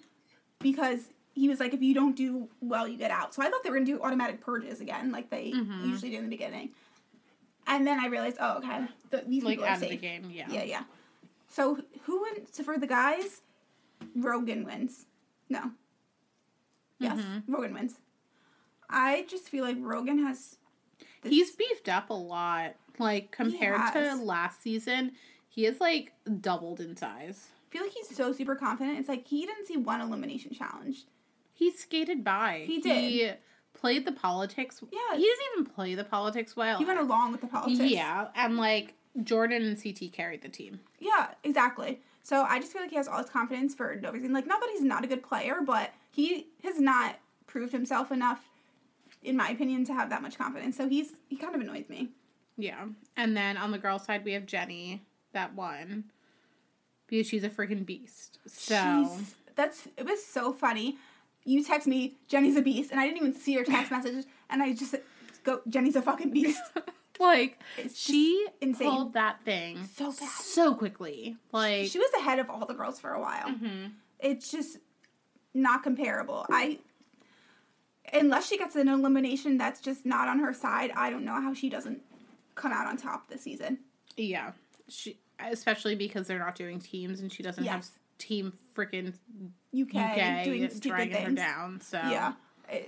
S2: because he was like, if you don't do well, you get out. So I thought they were gonna do automatic purges again, like they
S1: Mhm.
S2: usually do in the beginning. And then I realized, oh, okay, the, these
S1: like
S2: people are
S1: out of the game, yeah.
S2: Yeah, yeah. So who wins? So for the guys, Rogan wins. No. Yes,
S1: Mhm.
S2: Rogan wins. I just feel like Rogan has. this-
S1: He's beefed up a lot. Like compared to last season, he is like doubled in size.
S2: I feel like he's so super confident. It's like he didn't see one elimination challenge.
S1: He skated by.
S2: He did.
S1: He played the politics.
S2: Yeah.
S1: He didn't even play the politics well.
S2: He went along with the politics.
S1: Yeah, and like Jordan and CT carried the team.
S2: Yeah, exactly. So I just feel like he has all this confidence for no reason. Like, not that he's not a good player, but he has not proved himself enough, in my opinion, to have that much confidence. So he's he kind of annoys me.
S1: Yeah. And then on the girl side, we have Jenny that won because she's a freaking beast. So
S2: that's it was so funny. You text me, Jenny's a beast, and I didn't even see your text message, and I just go, Jenny's a fucking beast.
S1: like
S2: It's
S1: she
S2: insane.
S1: pulled that thing
S2: So fast.
S1: so quickly. Like
S2: she was ahead of all the girls for a while.
S1: mhm.
S2: It's just not comparable. I unless she gets an elimination that's just not on her side, I don't know how she doesn't come out on top this season.
S1: yeah. She especially because they're not doing teams and she doesn't have
S2: Yes.
S1: Team freaking
S2: UK,
S1: UK
S2: doing stupid
S1: dragging her down. So
S2: Yeah,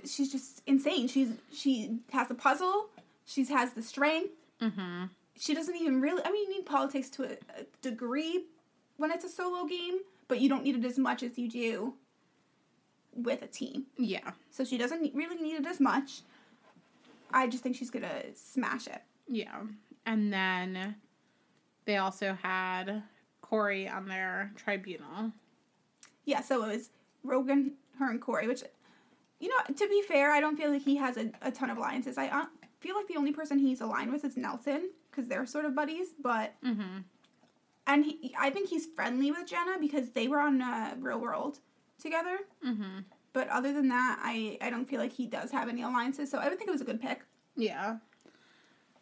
S2: she's just insane. She's she has the puzzle. She has the strength.
S1: hmm
S2: She doesn't even really. I mean, you need politics to a, a degree when it's a solo game, but you don't need it as much as you do with a team.
S1: Yeah.
S2: So she doesn't really need it as much. I just think she's gonna smash it.
S1: Yeah. And then they also had Cory on their tribunal.
S2: Yeah, so it was Rogan, her, and Cory, which, you know, to be fair, I don't feel like he has a, a ton of alliances. I uh, feel like the only person he's aligned with is Nelson, because they're sort of buddies, but.
S1: Mm-hmm.
S2: And he, I think he's friendly with Jenna because they were on uh, Real World together.
S1: Mm-hmm.
S2: But other than that, I, I don't feel like he does have any alliances, so I would think it was a good pick.
S1: Yeah.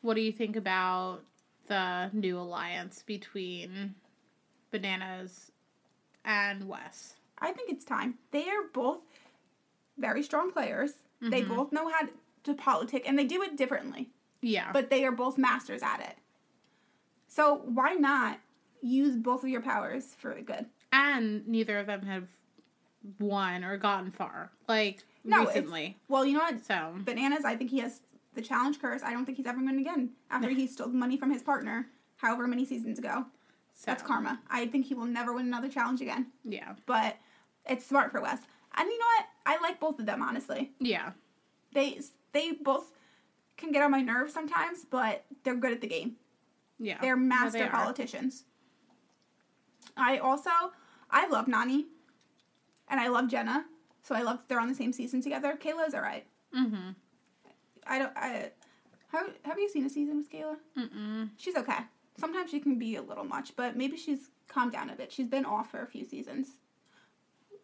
S1: What do you think about the new alliance between Bananas and Wes?
S2: I think it's time. They are both very strong players. They
S1: Mhm.
S2: both know how to politic, and they do it differently.
S1: Yeah.
S2: but they are both masters at it. So why not use both of your powers for the good?
S1: and neither of them have won or gotten far. Like
S2: No,
S1: recently.
S2: Well, you know what?
S1: So
S2: Bananas, I think he has the challenge curse. I don't think he's ever going again after he stole money from his partner, however many seasons ago.
S1: So
S2: That's karma. I think he will never win another challenge again.
S1: Yeah.
S2: But it's smart for Wes. And you know what? I like both of them honestly.
S1: Yeah.
S2: They they both can get on my nerves sometimes, but they're good at the game.
S1: Yeah.
S2: They're
S1: No,
S2: master
S1: they
S2: politicians. I also I love Nany, and I love Jenna, so I love that they're on the same season together. Kayla's alright.
S1: Mm-hmm.
S2: I don't. I have Have you seen a season with Kayla?
S1: Mm-mm.
S2: She's okay. Sometimes she can be a little much, but maybe she's calmed down a bit. She's been off for a few seasons.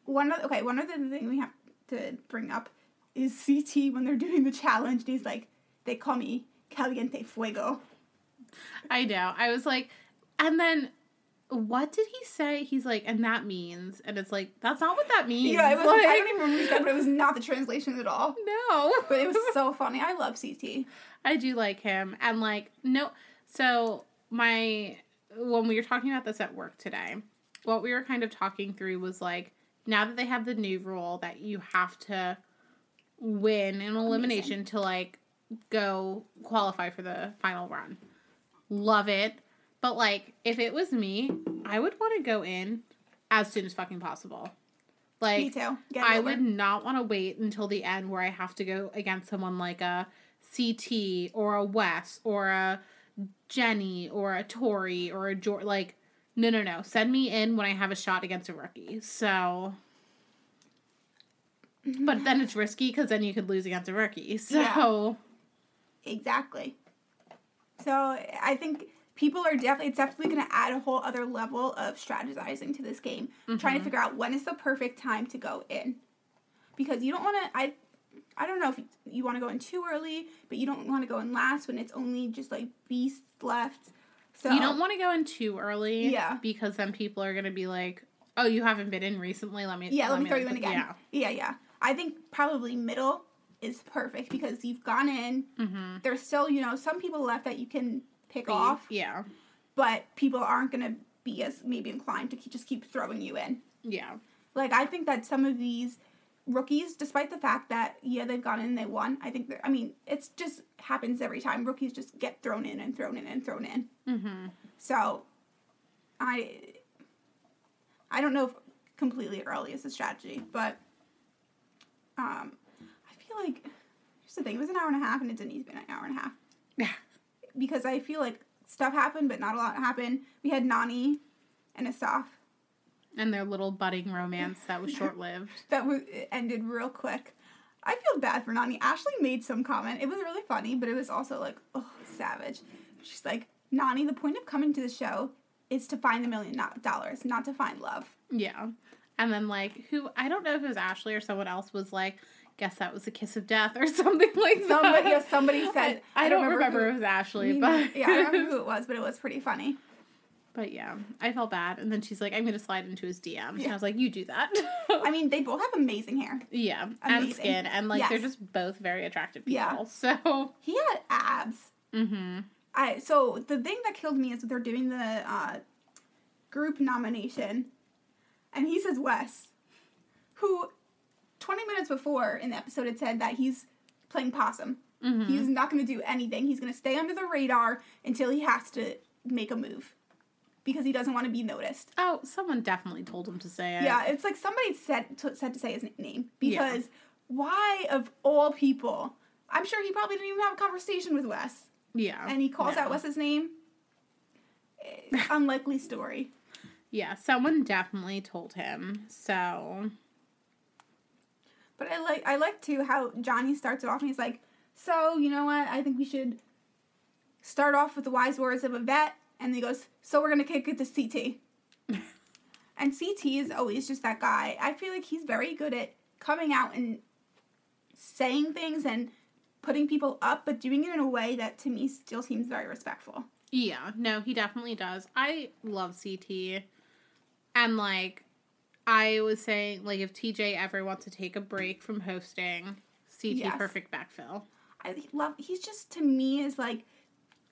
S2: One other okay. One other thing we have to bring up is CT when they're doing the challenge. And he's like, they call me Caliente Fuego.
S1: I know. I was like, and then what did he say? He's like, and that means, and it's like, that's not what that means.
S2: Yeah, it was.
S1: Like,
S2: I don't even remember that, but it was not the translation at all.
S1: no.
S2: But it was so funny. I love CT.
S1: I do like him. And like, no. So, my, when we were talking about this at work today, what we were kind of talking through was like, now that they have the new rule that you have to win an elimination to like go qualify for the final run. Love it. But like, if it was me, I would want to go in as soon as fucking possible. Like,
S2: Me too.
S1: I
S2: over.
S1: would not want to wait until the end where I have to go against someone like a CT or a Wes or a Jenny or a Tori or a George. Like, no, no, no. Send me in when I have a shot against a rookie. So, but then it's risky because then you could lose against a rookie. So,
S2: Exactly. So I think people are definitely it's definitely going to add a whole other level of strategizing to this game, trying to mm-hmm. figure out when is the perfect time to go in, because you don't want to. I I don't know if you want to go in too early, but you don't want to go in last when it's only just like beasts left. So
S1: you don't want to go in too early.
S2: Yeah.
S1: Because then people are going to be like, oh, you haven't been in recently. Let me,
S2: Yeah, let, me throw you in again.
S1: Yeah.
S2: yeah, yeah. I think probably middle is perfect because you've gone in.
S1: Mm-hmm.
S2: There's still, you know, some people left that you can pick off,
S1: Yeah.
S2: but people aren't going to be as maybe inclined to keep, just keep throwing you in.
S1: Yeah.
S2: Like I think that some of these rookies, despite the fact that yeah they've gone in and they won, I think. I mean, it's just happens every time. Rookies just get thrown in and thrown in and thrown in.
S1: Mm-hmm.
S2: So, I. I don't know if completely early is a strategy, but um, I feel like here's the thing: it was an hour and a half, and it didn't even an hour and a half
S1: Yeah.
S2: because I feel like stuff happened, but not a lot happened. We had Nany and Asaf
S1: And their little budding romance that was short lived.
S2: that w- ended real quick. I feel bad for Nany. Ashley made some comment. It was really funny, but it was also like, oh, savage. She's like, Nany, the point of coming to the show is to find the million dollars, not to find love.
S1: Yeah. And then like who I don't know if it was Ashley or someone else was like, guess that was a kiss of death or something like
S2: Somebody,
S1: that.
S2: yeah, somebody said.
S1: I, I don't remember,
S2: who-
S1: if it was Ashley, but
S2: yeah, I don't remember who it was, but it was pretty funny.
S1: But yeah, I felt bad. And then she's like, I'm gonna slide into his DMs. And I was like, you do that.
S2: I mean, they both have amazing hair.
S1: yeah, and skin, and like they're just both very attractive people.
S2: Yeah.
S1: So,
S2: He had abs.
S1: mm-hmm.
S2: I so the thing that killed me is that they're doing the uh, group nomination, and he says Wes, who twenty minutes before in the episode had said that he's playing possum.
S1: Mm-hmm.
S2: He's not going to do anything. He's going to stay under the radar until he has to make a move. Because he doesn't want to be noticed.
S1: Oh, someone definitely told him to say it.
S2: Yeah, it's like somebody said to, said to say his name
S1: Yeah.
S2: because why of all people? I'm sure he probably didn't even have a conversation with Wes,
S1: Yeah.
S2: and he calls
S1: no.
S2: out Wes's name. Unlikely story.
S1: Yeah, someone definitely told him. So,
S2: But I like I like too how Johnny starts it off and he's like, "So you know what? I think we should start off with the wise words of a vet." And he goes, "So we're gonna kick it to CT." and CT is always just that guy. I feel like he's very good at coming out and saying things and putting people up, but doing it in a way that to me still seems very respectful.
S1: yeah, no, he definitely does. I love CT. And like I was saying like if TJ ever wants to take a break from hosting, CT
S2: Yes.
S1: perfect backfill.
S2: I love. He's just to me is like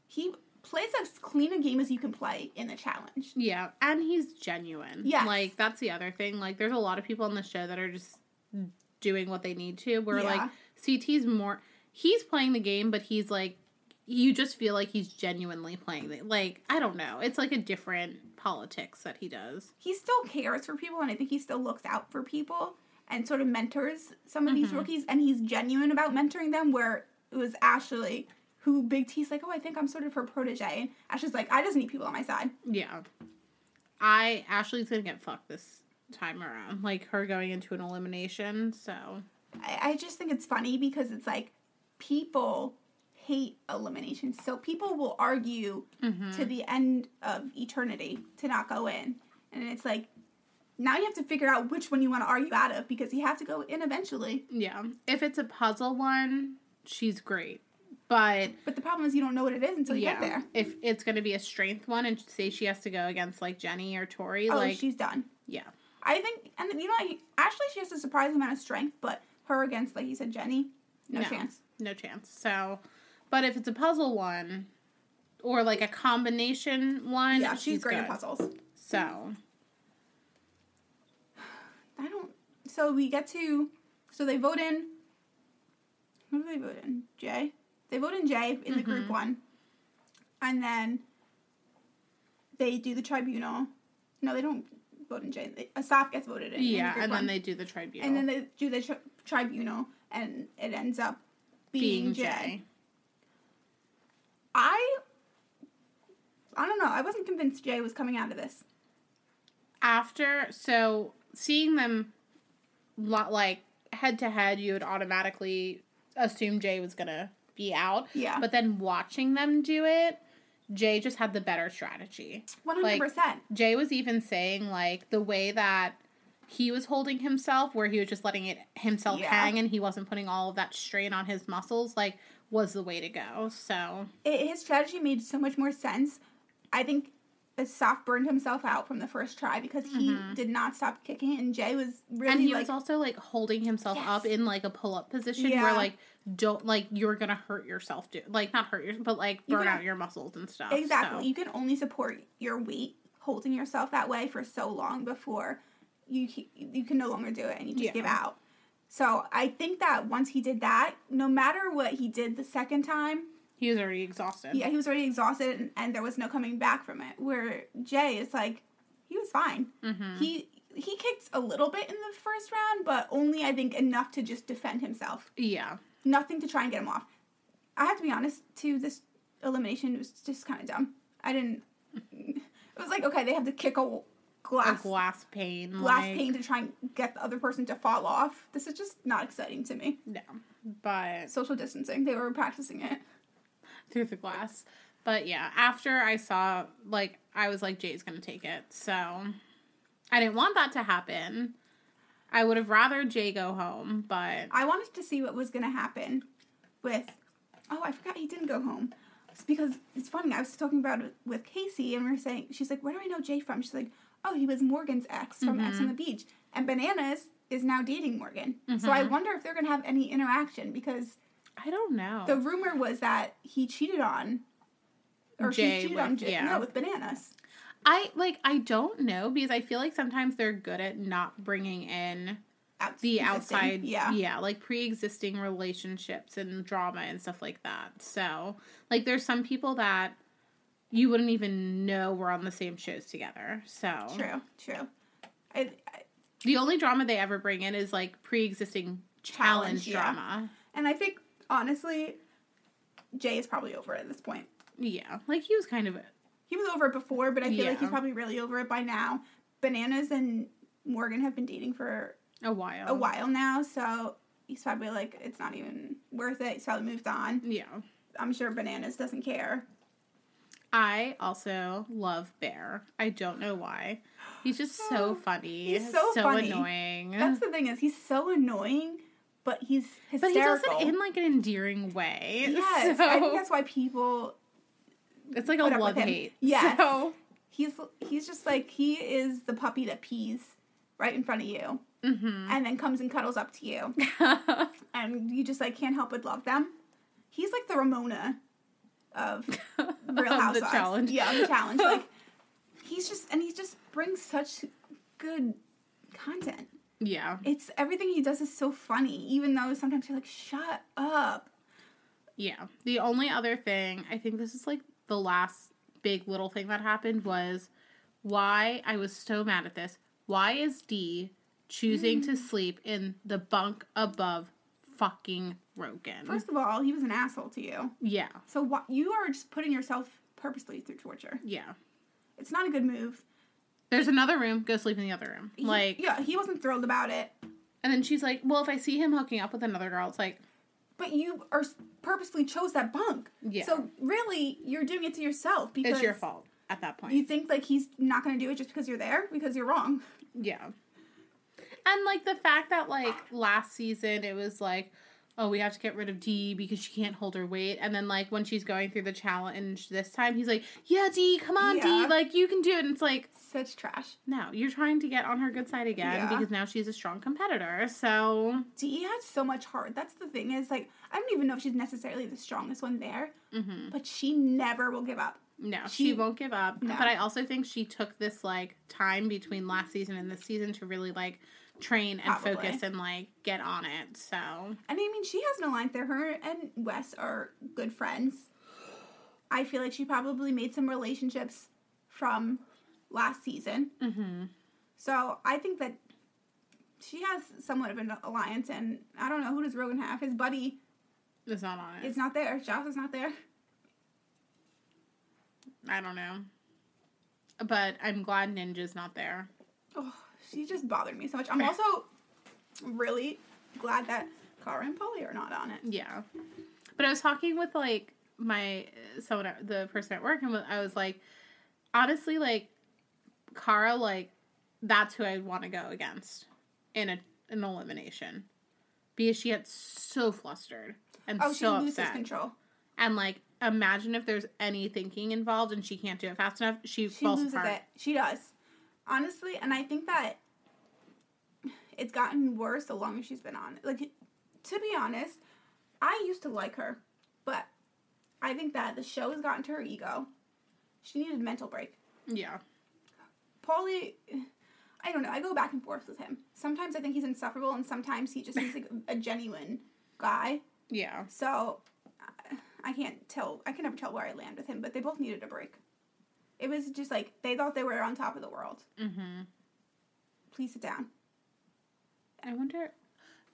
S2: he plays as clean a game as you can play in the challenge.
S1: Yeah, and he's genuine.
S2: Yeah,
S1: Like that's the other thing. Like there's a lot of people on the show that are just doing what they need to. Where
S2: Yeah.
S1: like CT's more he's playing the game, but he's like you just feel like he's genuinely playing the like I don't know. It's like a different politics that he does.
S2: he still cares for people and I think he still looks out for people and sort of mentors some of these
S1: Mhm.
S2: rookies and he's genuine about mentoring them where it was Ashley who Big T's like, Oh, I think I'm sort of her protege and Ashley's like, I just need people on my side.
S1: Yeah. I Ashley's gonna get fucked this time around. Like her going into an elimination, so
S2: I, I just think it's funny because it's like people hate elimination. So people will argue
S1: Mhm.
S2: to the end of eternity to not go in. And it's like now you have to figure out which one you want to argue out of because you have to go in eventually.
S1: yeah. If it's a puzzle one, she's great. But
S2: But the problem is you don't know what it is until you get there.
S1: If it's going to be a strength one and say she has to go against like Jenny or Tori,
S2: Oh,
S1: like
S2: she's done.
S1: yeah,
S2: I think, and you know, I- actually, she has a surprising amount of strength, but her against, like you said, Jenny, no,
S1: No.
S2: chance.
S1: no chance. So, but if it's a puzzle one or like a combination one,
S2: Yeah, she's, great
S1: good.
S2: at puzzles.
S1: So,
S2: I don't. So we get to. So they vote in. Who do they vote in? Jay. They vote in Jay in the group
S1: Mhm.
S2: one, and then they do the tribunal. No, they don't vote in Jay. They, Asaf gets voted in. in
S1: yeah,
S2: group
S1: and
S2: one.
S1: then they do the tribunal
S2: and then they do the tri- tribunal, and it ends up being,
S1: being
S2: Jay.
S1: Jay.
S2: I. I don't know. I wasn't convinced Jay was coming out of this.
S1: After so seeing them lot like head to head, you would automatically assume Jay was gonna be out.
S2: Yeah.
S1: But then watching them do it, Jay just had the better strategy.
S2: One hundred percent.
S1: Jay was even saying like the way that he was holding himself, where he was just letting it himself
S2: Yeah.
S1: hang and he wasn't putting all of that strain on his muscles, like was the way to go. So
S2: It, his strategy made so much more sense. I think Asaf burned himself out from the first try because he
S1: Mhm.
S2: did not stop kicking, and Jay was really
S1: and he
S2: like,
S1: was also like holding himself
S2: Yes.
S1: up in like a pull up position
S2: Yeah.
S1: where like don't like you're gonna hurt yourself, do like not hurt yourself, but like
S2: You
S1: burn
S2: can-
S1: out your muscles and stuff.
S2: exactly.
S1: so.
S2: You can only support your weight holding yourself that way for so long before you you can no longer do it and you just
S1: Yeah.
S2: give out. So I think that once he did that, no matter what he did the second time,
S1: He was already exhausted.
S2: yeah, he was already exhausted and, and there was no coming back from it. Where Jay is like, he was fine.
S1: hmm
S2: He he kicked a little bit in the first round, but only I think enough to just defend himself.
S1: yeah.
S2: Nothing to try and get him off. I have to be honest, too. This elimination was just kind of dumb. I didn't. It was like okay, they have to kick a glass.
S1: A
S2: glass
S1: pane.
S2: glass
S1: like,
S2: pane to try and get the other person to fall off. This is just not exciting to me.
S1: No. But
S2: Social distancing. They were practicing it.
S1: through the glass. But yeah, after I saw like I was like Jay's gonna take it, so I didn't want that to happen. I would have rather Jay go home, but
S2: I wanted to see what was going to happen with. Oh, I forgot he didn't go home. It's because it's funny. I was talking about it with Casey, and we were saying, she's like, "Where do I know Jay from?" She's like, "Oh, he was Morgan's ex from Ex on the Beach, and Bananas is now dating Morgan." So I
S1: Mhm.
S2: wonder if they're going to have any interaction because
S1: I don't know.
S2: the rumor was that he cheated on, or
S1: Jay
S2: she cheated
S1: with-
S2: on Jay.
S1: yeah.
S2: No, with Bananas.
S1: I like I don't know because I feel like sometimes they're good at not bringing in
S2: Out-
S1: the outside
S2: yeah.
S1: yeah like pre-existing relationships and drama and stuff like that so like there's some people that you wouldn't even know we're on the same shows together. So
S2: True, true. I, I,
S1: the only drama they ever bring in is like pre-existing challenge,
S2: Challenge, yeah.
S1: drama.
S2: and I think honestly, Jay is probably over at this point.
S1: Yeah, like he was kind of
S2: He was over it before, but I feel like he's probably really over it by now. Bananas and Morgan have been dating for
S1: a while.
S2: a while now, so he's probably like, it's not even worth it. He's probably moved on.
S1: Yeah.
S2: I'm sure Bananas doesn't care.
S1: I also love Bear. I don't know why. He's just so funny.
S2: He's so funny.
S1: annoying.
S2: That's the thing is, he's so annoying, but he's
S1: but he does
S2: hysterical.
S1: it in like an endearing way.
S2: yes,
S1: So
S2: I think that's why people
S1: it's like a
S2: put up with
S1: love hate.
S2: Yes.
S1: So,
S2: he's he's just like he is the puppy that pees right in front of you
S1: mhm.
S2: and then comes and cuddles up to you and you just like can't help but love them. He's like the Ramona of Real
S1: Of
S2: Housewives.
S1: the challenge.
S2: Yeah, the challenge. Like he's just and he just brings such good content.
S1: yeah.
S2: It's everything he does is so funny, even though sometimes you're like, shut up.
S1: Yeah. The only other thing, I think this is like the last big little thing that happened was why I was so mad at this. Why is Dee choosing
S2: Mm.
S1: to sleep in the bunk above fucking Rogan?
S2: First of all, he was an asshole to you.
S1: yeah.
S2: So what you are just putting yourself purposely through torture.
S1: Yeah.
S2: It's not a good move.
S1: There's another room, go sleep in the other room.
S2: He-
S1: Like
S2: yeah, he wasn't thrilled about it.
S1: and then she's like, Well, if I see him hooking up with another girl, it's like
S2: But you are purposely chose that bunk.
S1: Yeah.
S2: So really, you're doing it to yourself because
S1: it's your fault at that point.
S2: You think like he's not going to do it just because you're there because you're wrong.
S1: Yeah. And like the fact that like last season it was like, oh, we have to get rid of Dee because she can't hold her weight. And then like when she's going through the challenge this time, he's like, yeah, Dee, come on,
S2: Yeah.
S1: Dee, like you can do it. And it's like,
S2: Such trash.
S1: no, you're trying to get on her good side again
S2: Yeah.
S1: because now she's a strong competitor. So
S2: Dee has so much heart. That's the thing is like I don't even know if she's necessarily the strongest one there,
S1: mhm.
S2: but she never will give up.
S1: no, she,
S2: She-
S1: won't give up.
S2: No.
S1: But I also think she took this like time between last season and this season to really like train and
S2: Probably.
S1: focus and like get on it. So
S2: And I mean, she has no line there. Her and Wes are good friends. I feel like she probably made some relationships from last season.
S1: mm-hmm.
S2: So I think that she has somewhat of an alliance. And I don't know who does Rogan have. His buddy
S1: it's not on it.
S2: is not there. Josh is not there.
S1: I don't know. But I'm glad Ninja's not there.
S2: Oh, she just bothered me so much. I'm also really glad that Cara and Paulie are not on it.
S1: Yeah. But I was talking with like my someone at- the person at work and I was like honestly like Cara like that's who I'd want to go against in a an elimination. Because she gets so flustered and
S2: Oh, she
S1: so
S2: loses
S1: upset.
S2: control.
S1: And like imagine if there's any thinking involved and she can't do it fast enough, she,
S2: She
S1: falls
S2: loses
S1: apart.
S2: it. She does. Honestly, and I think that it's gotten worse the longer she's been on. Like, to be honest, I used to like her, but I think that the show has gotten to her ego. She needed a mental break.
S1: Yeah.
S2: Paulie, I don't know. I go back and forth with him. Sometimes I think he's insufferable, and sometimes he just seems like a genuine guy.
S1: Yeah.
S2: So I- I can't tell. I can never tell where I land with him. But they both needed a break. It was just like they thought they were on top of the world.
S1: Mm-hmm.
S2: Please sit down.
S1: I wonder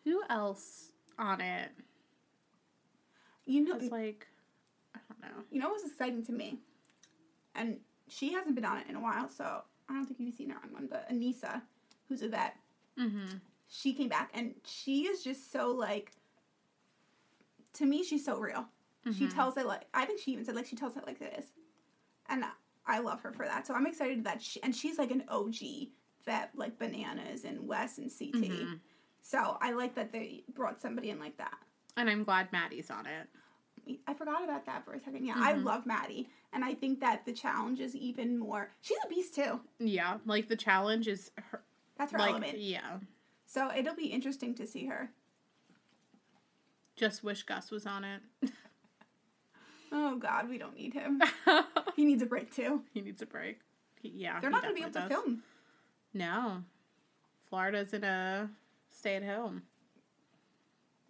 S1: who else on it
S2: You know,
S1: was like I don't know.
S2: you know what was exciting to me, and she hasn't been on it in a while, so I don't think you've seen her on one. But Aneesa, who's a vet,
S1: Mhm.
S2: she came back, and she is just so like. To me, she's so real. She
S1: Mhm.
S2: tells it like I think she even said like she tells it like it is, and I love her for that. So I'm excited that she and she's like an OG vet like bananas and Wes and CT.
S1: Mhm.
S2: So I like that they brought somebody in like that.
S1: And I'm glad Mattie's on it.
S2: I forgot about that for a second. Yeah, I
S1: Mhm.
S2: love Mattie, and I think that the challenge is even more. She's a beast too.
S1: Yeah, like the challenge is her,
S2: That's her
S1: like
S2: element.
S1: yeah.
S2: So it'll be interesting to see her.
S1: Just wish Gus was on it.
S2: Oh God, we don't need him. he needs a break too.
S1: he needs a break. He, yeah,
S2: They're
S1: he
S2: not going to be able to film.
S1: No, Florida's in a stay at home.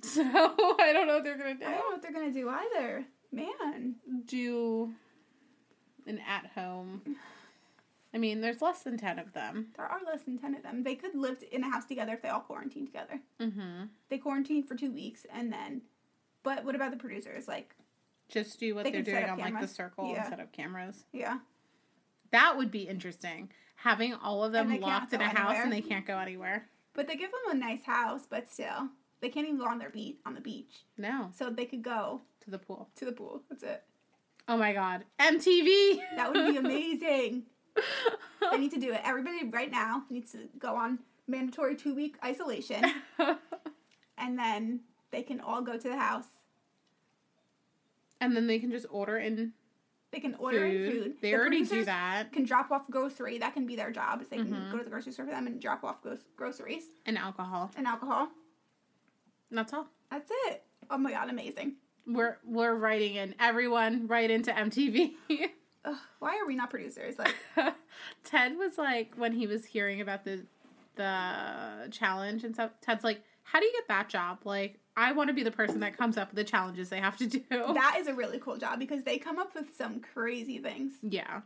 S1: So I don't know what they're gonna do.
S2: I don't know what they're going to do either. Man,
S1: do. An at home. I mean, there's less than 10 of them.
S2: There are less than 10 of them. They could live in a house together if they all quarantined together.
S1: Mm-hmm.
S2: They quarantined for two weeks and then. But what about the producers? Like,
S1: Just do what
S2: They
S1: are doing on like the circle
S2: Yeah.
S1: and set up cameras.
S2: yeah.
S1: That would be interesting. Having all of them
S2: And they can't
S1: locked in a house and they can't go anywhere.
S2: But they give them a nice house, but still. They can't even go on their beat on the beach.
S1: No,
S2: So they could go
S1: to the pool.
S2: to the pool. That's it.
S1: Oh my god. MTV!
S2: That would be amazing. they need to do it. Everybody right now needs to go on mandatory two week isolation and then they can all go to the house.
S1: And then they can just order in
S2: They can order in
S1: food.
S2: food.
S1: They
S2: The
S1: already do that.
S2: Can drop off grocery. That can be their job. Is they can
S1: Mhm.
S2: go to the grocery store for them and drop off gro- groceries
S1: And alcohol.
S2: and alcohol.
S1: And that's all.
S2: That's it. Oh my god, amazing.
S1: We're we're writing in everyone right into MTV.
S2: Ugh, why are we not producers? Like,
S1: Ted was like when he was hearing about the the challenge and stuff. Ted's like, "How do you get that job? Like, I want to be the person that comes up with the challenges they have to do."
S2: that is a really cool job because they come up with some crazy things.
S1: yeah,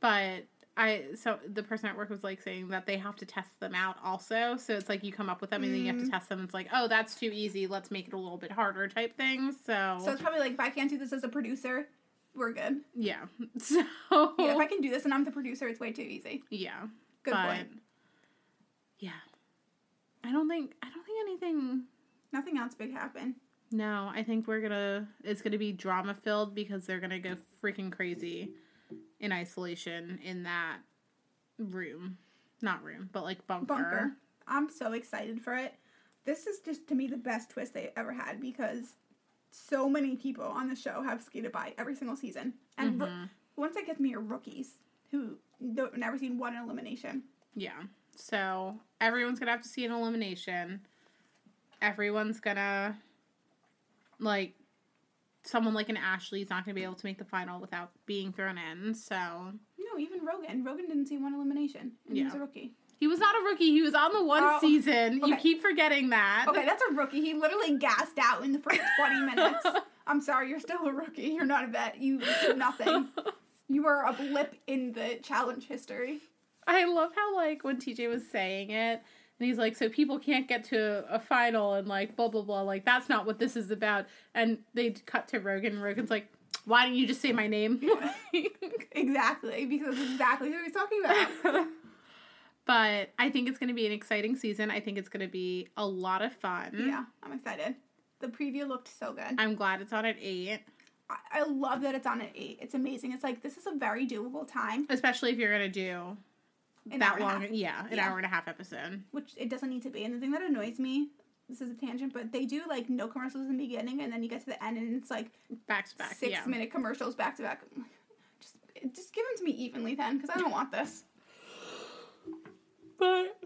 S1: but I so the person at work was like saying that they have to test them out also. So it's like you come up with them and then you have to
S2: Mm.
S1: test them. It's like, oh, that's too easy. Let's make it a little bit harder type thing. So,
S2: So it's probably like, if I can't do this as a producer, we're good.
S1: yeah, so
S2: Yeah, if I can do this and I'm the producer, it's way too easy.
S1: yeah,
S2: Good
S1: but
S2: point.
S1: yeah, I don't think I don't think anything
S2: Nothing else big happened.
S1: No, I think we're gonna. It's gonna be drama filled because they're gonna go freaking crazy in isolation in that room, not room, but like bunker.
S2: Bunker. I'm so excited for it. This is just to me the best twist they ever had because so many people on the show have skated by every single season, and
S1: Mhm.
S2: once that gets me are rookies who don't never seen one elimination.
S1: Yeah. So everyone's gonna have to see an elimination. Everyone's gonna like someone like an Ashley's not gonna be able to make the final without being thrown in. So
S2: No, even Rogan. Rogan didn't see one elimination. And He was a rookie.
S1: he was not a rookie. He was on the one
S2: Oh,
S1: season. You keep forgetting that.
S2: Okay, that's a rookie. He literally gassed out in the first 20 minutes. I'm sorry, you're still a rookie. You're not a vet. You did nothing. You are a blip in the challenge history.
S1: I love how like when TJ was saying it and he's like, so people can't get to a final and like blah blah blah. Like that's not what this is about. And they cut to Rogan. and Rogan's like, why don't you just say my name?
S2: Exactly, because that's exactly who he's talking about.
S1: but I think it's going to be an exciting season. I think it's going to be a lot of fun.
S2: Yeah, I'm excited. The preview looked so good.
S1: I'm glad it's on at eight,
S2: I, I love that it's on at 8. It's amazing. It's like, this is a very doable time.
S1: especially if you're going to do
S2: An
S1: that long. Yeah, an
S2: Yeah.
S1: hour and a half episode.
S2: which it doesn't need to be. And the thing that annoys me, this is a tangent, but they do like no commercials in the beginning, and then you get to the end, and it's like
S1: Back to back.
S2: six
S1: yeah.
S2: minute commercials back to back. Just, just give them to me evenly then, because I don't want this.
S1: But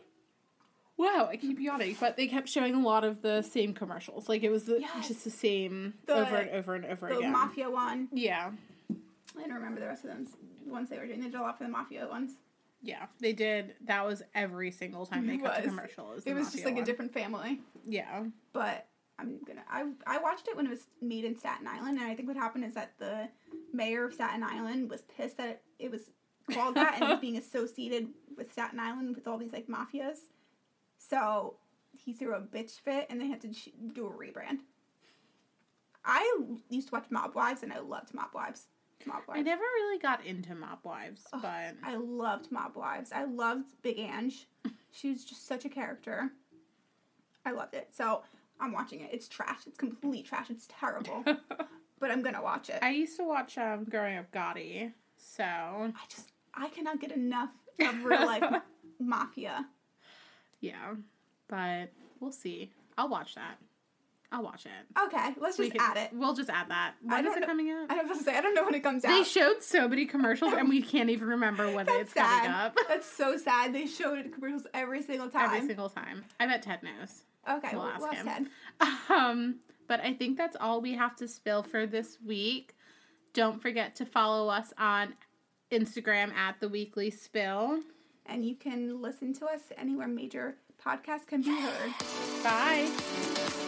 S1: wow, I keep yawning. But they kept showing a lot of the same commercials. Like it was the,
S2: Yes.
S1: just the same
S2: The-
S1: over and over and over
S2: The
S1: again.
S2: The mafia one,
S1: yeah,
S2: I don't remember the rest of them. The ones they were doing, they did a lot for the mafia ones.
S1: Yeah, they did. That was every single time they cut to
S2: was.
S1: commercial.
S2: It was just like a different family.
S1: Yeah,
S2: But I'm gonna. I I watched it when it was made in Staten Island, and I think what happened is that the mayor of Staten Island was pissed that it, it was called that and it was being associated with Staten Island with all these like mafias. So he threw a bitch fit, and they had to do a rebrand. I used to watch Mob Wives, and I loved Mob Wives. Mob
S1: I never really got into Mob Wives,
S2: Ugh,
S1: but
S2: I loved Mob Wives. I loved Big Ange. She was just such a character. I loved it. So I'm watching it. It's trash. It's complete trash. It's terrible. but I'm gonna watch it.
S1: I
S2: I,
S1: used to watch um, Growing Up Gotti. So I
S2: just I cannot get enough of real life mafia.
S1: yeah, but we'll see. I'll watch that. I'll watch it.
S2: Okay, let's just
S1: can-
S2: add it.
S1: We'll just add that. When is it
S2: know-
S1: coming out?
S2: I have to say I don't know when it comes out.
S1: They showed so many commercials, and we can't even remember when
S2: That's
S1: it's coming up.
S2: That's so sad. They showed commercials every single time.
S1: Every single time. I bet Ted knows.
S2: okay,
S1: we'll
S2: we'll,
S1: ask
S2: we'll ask
S1: him.
S2: Ted.
S1: Um, but I think that's all we have to spill for this week. Don't forget to follow us on Instagram at the weekly spill.
S2: And you can listen to us anywhere major podcasts can be heard.
S1: Bye.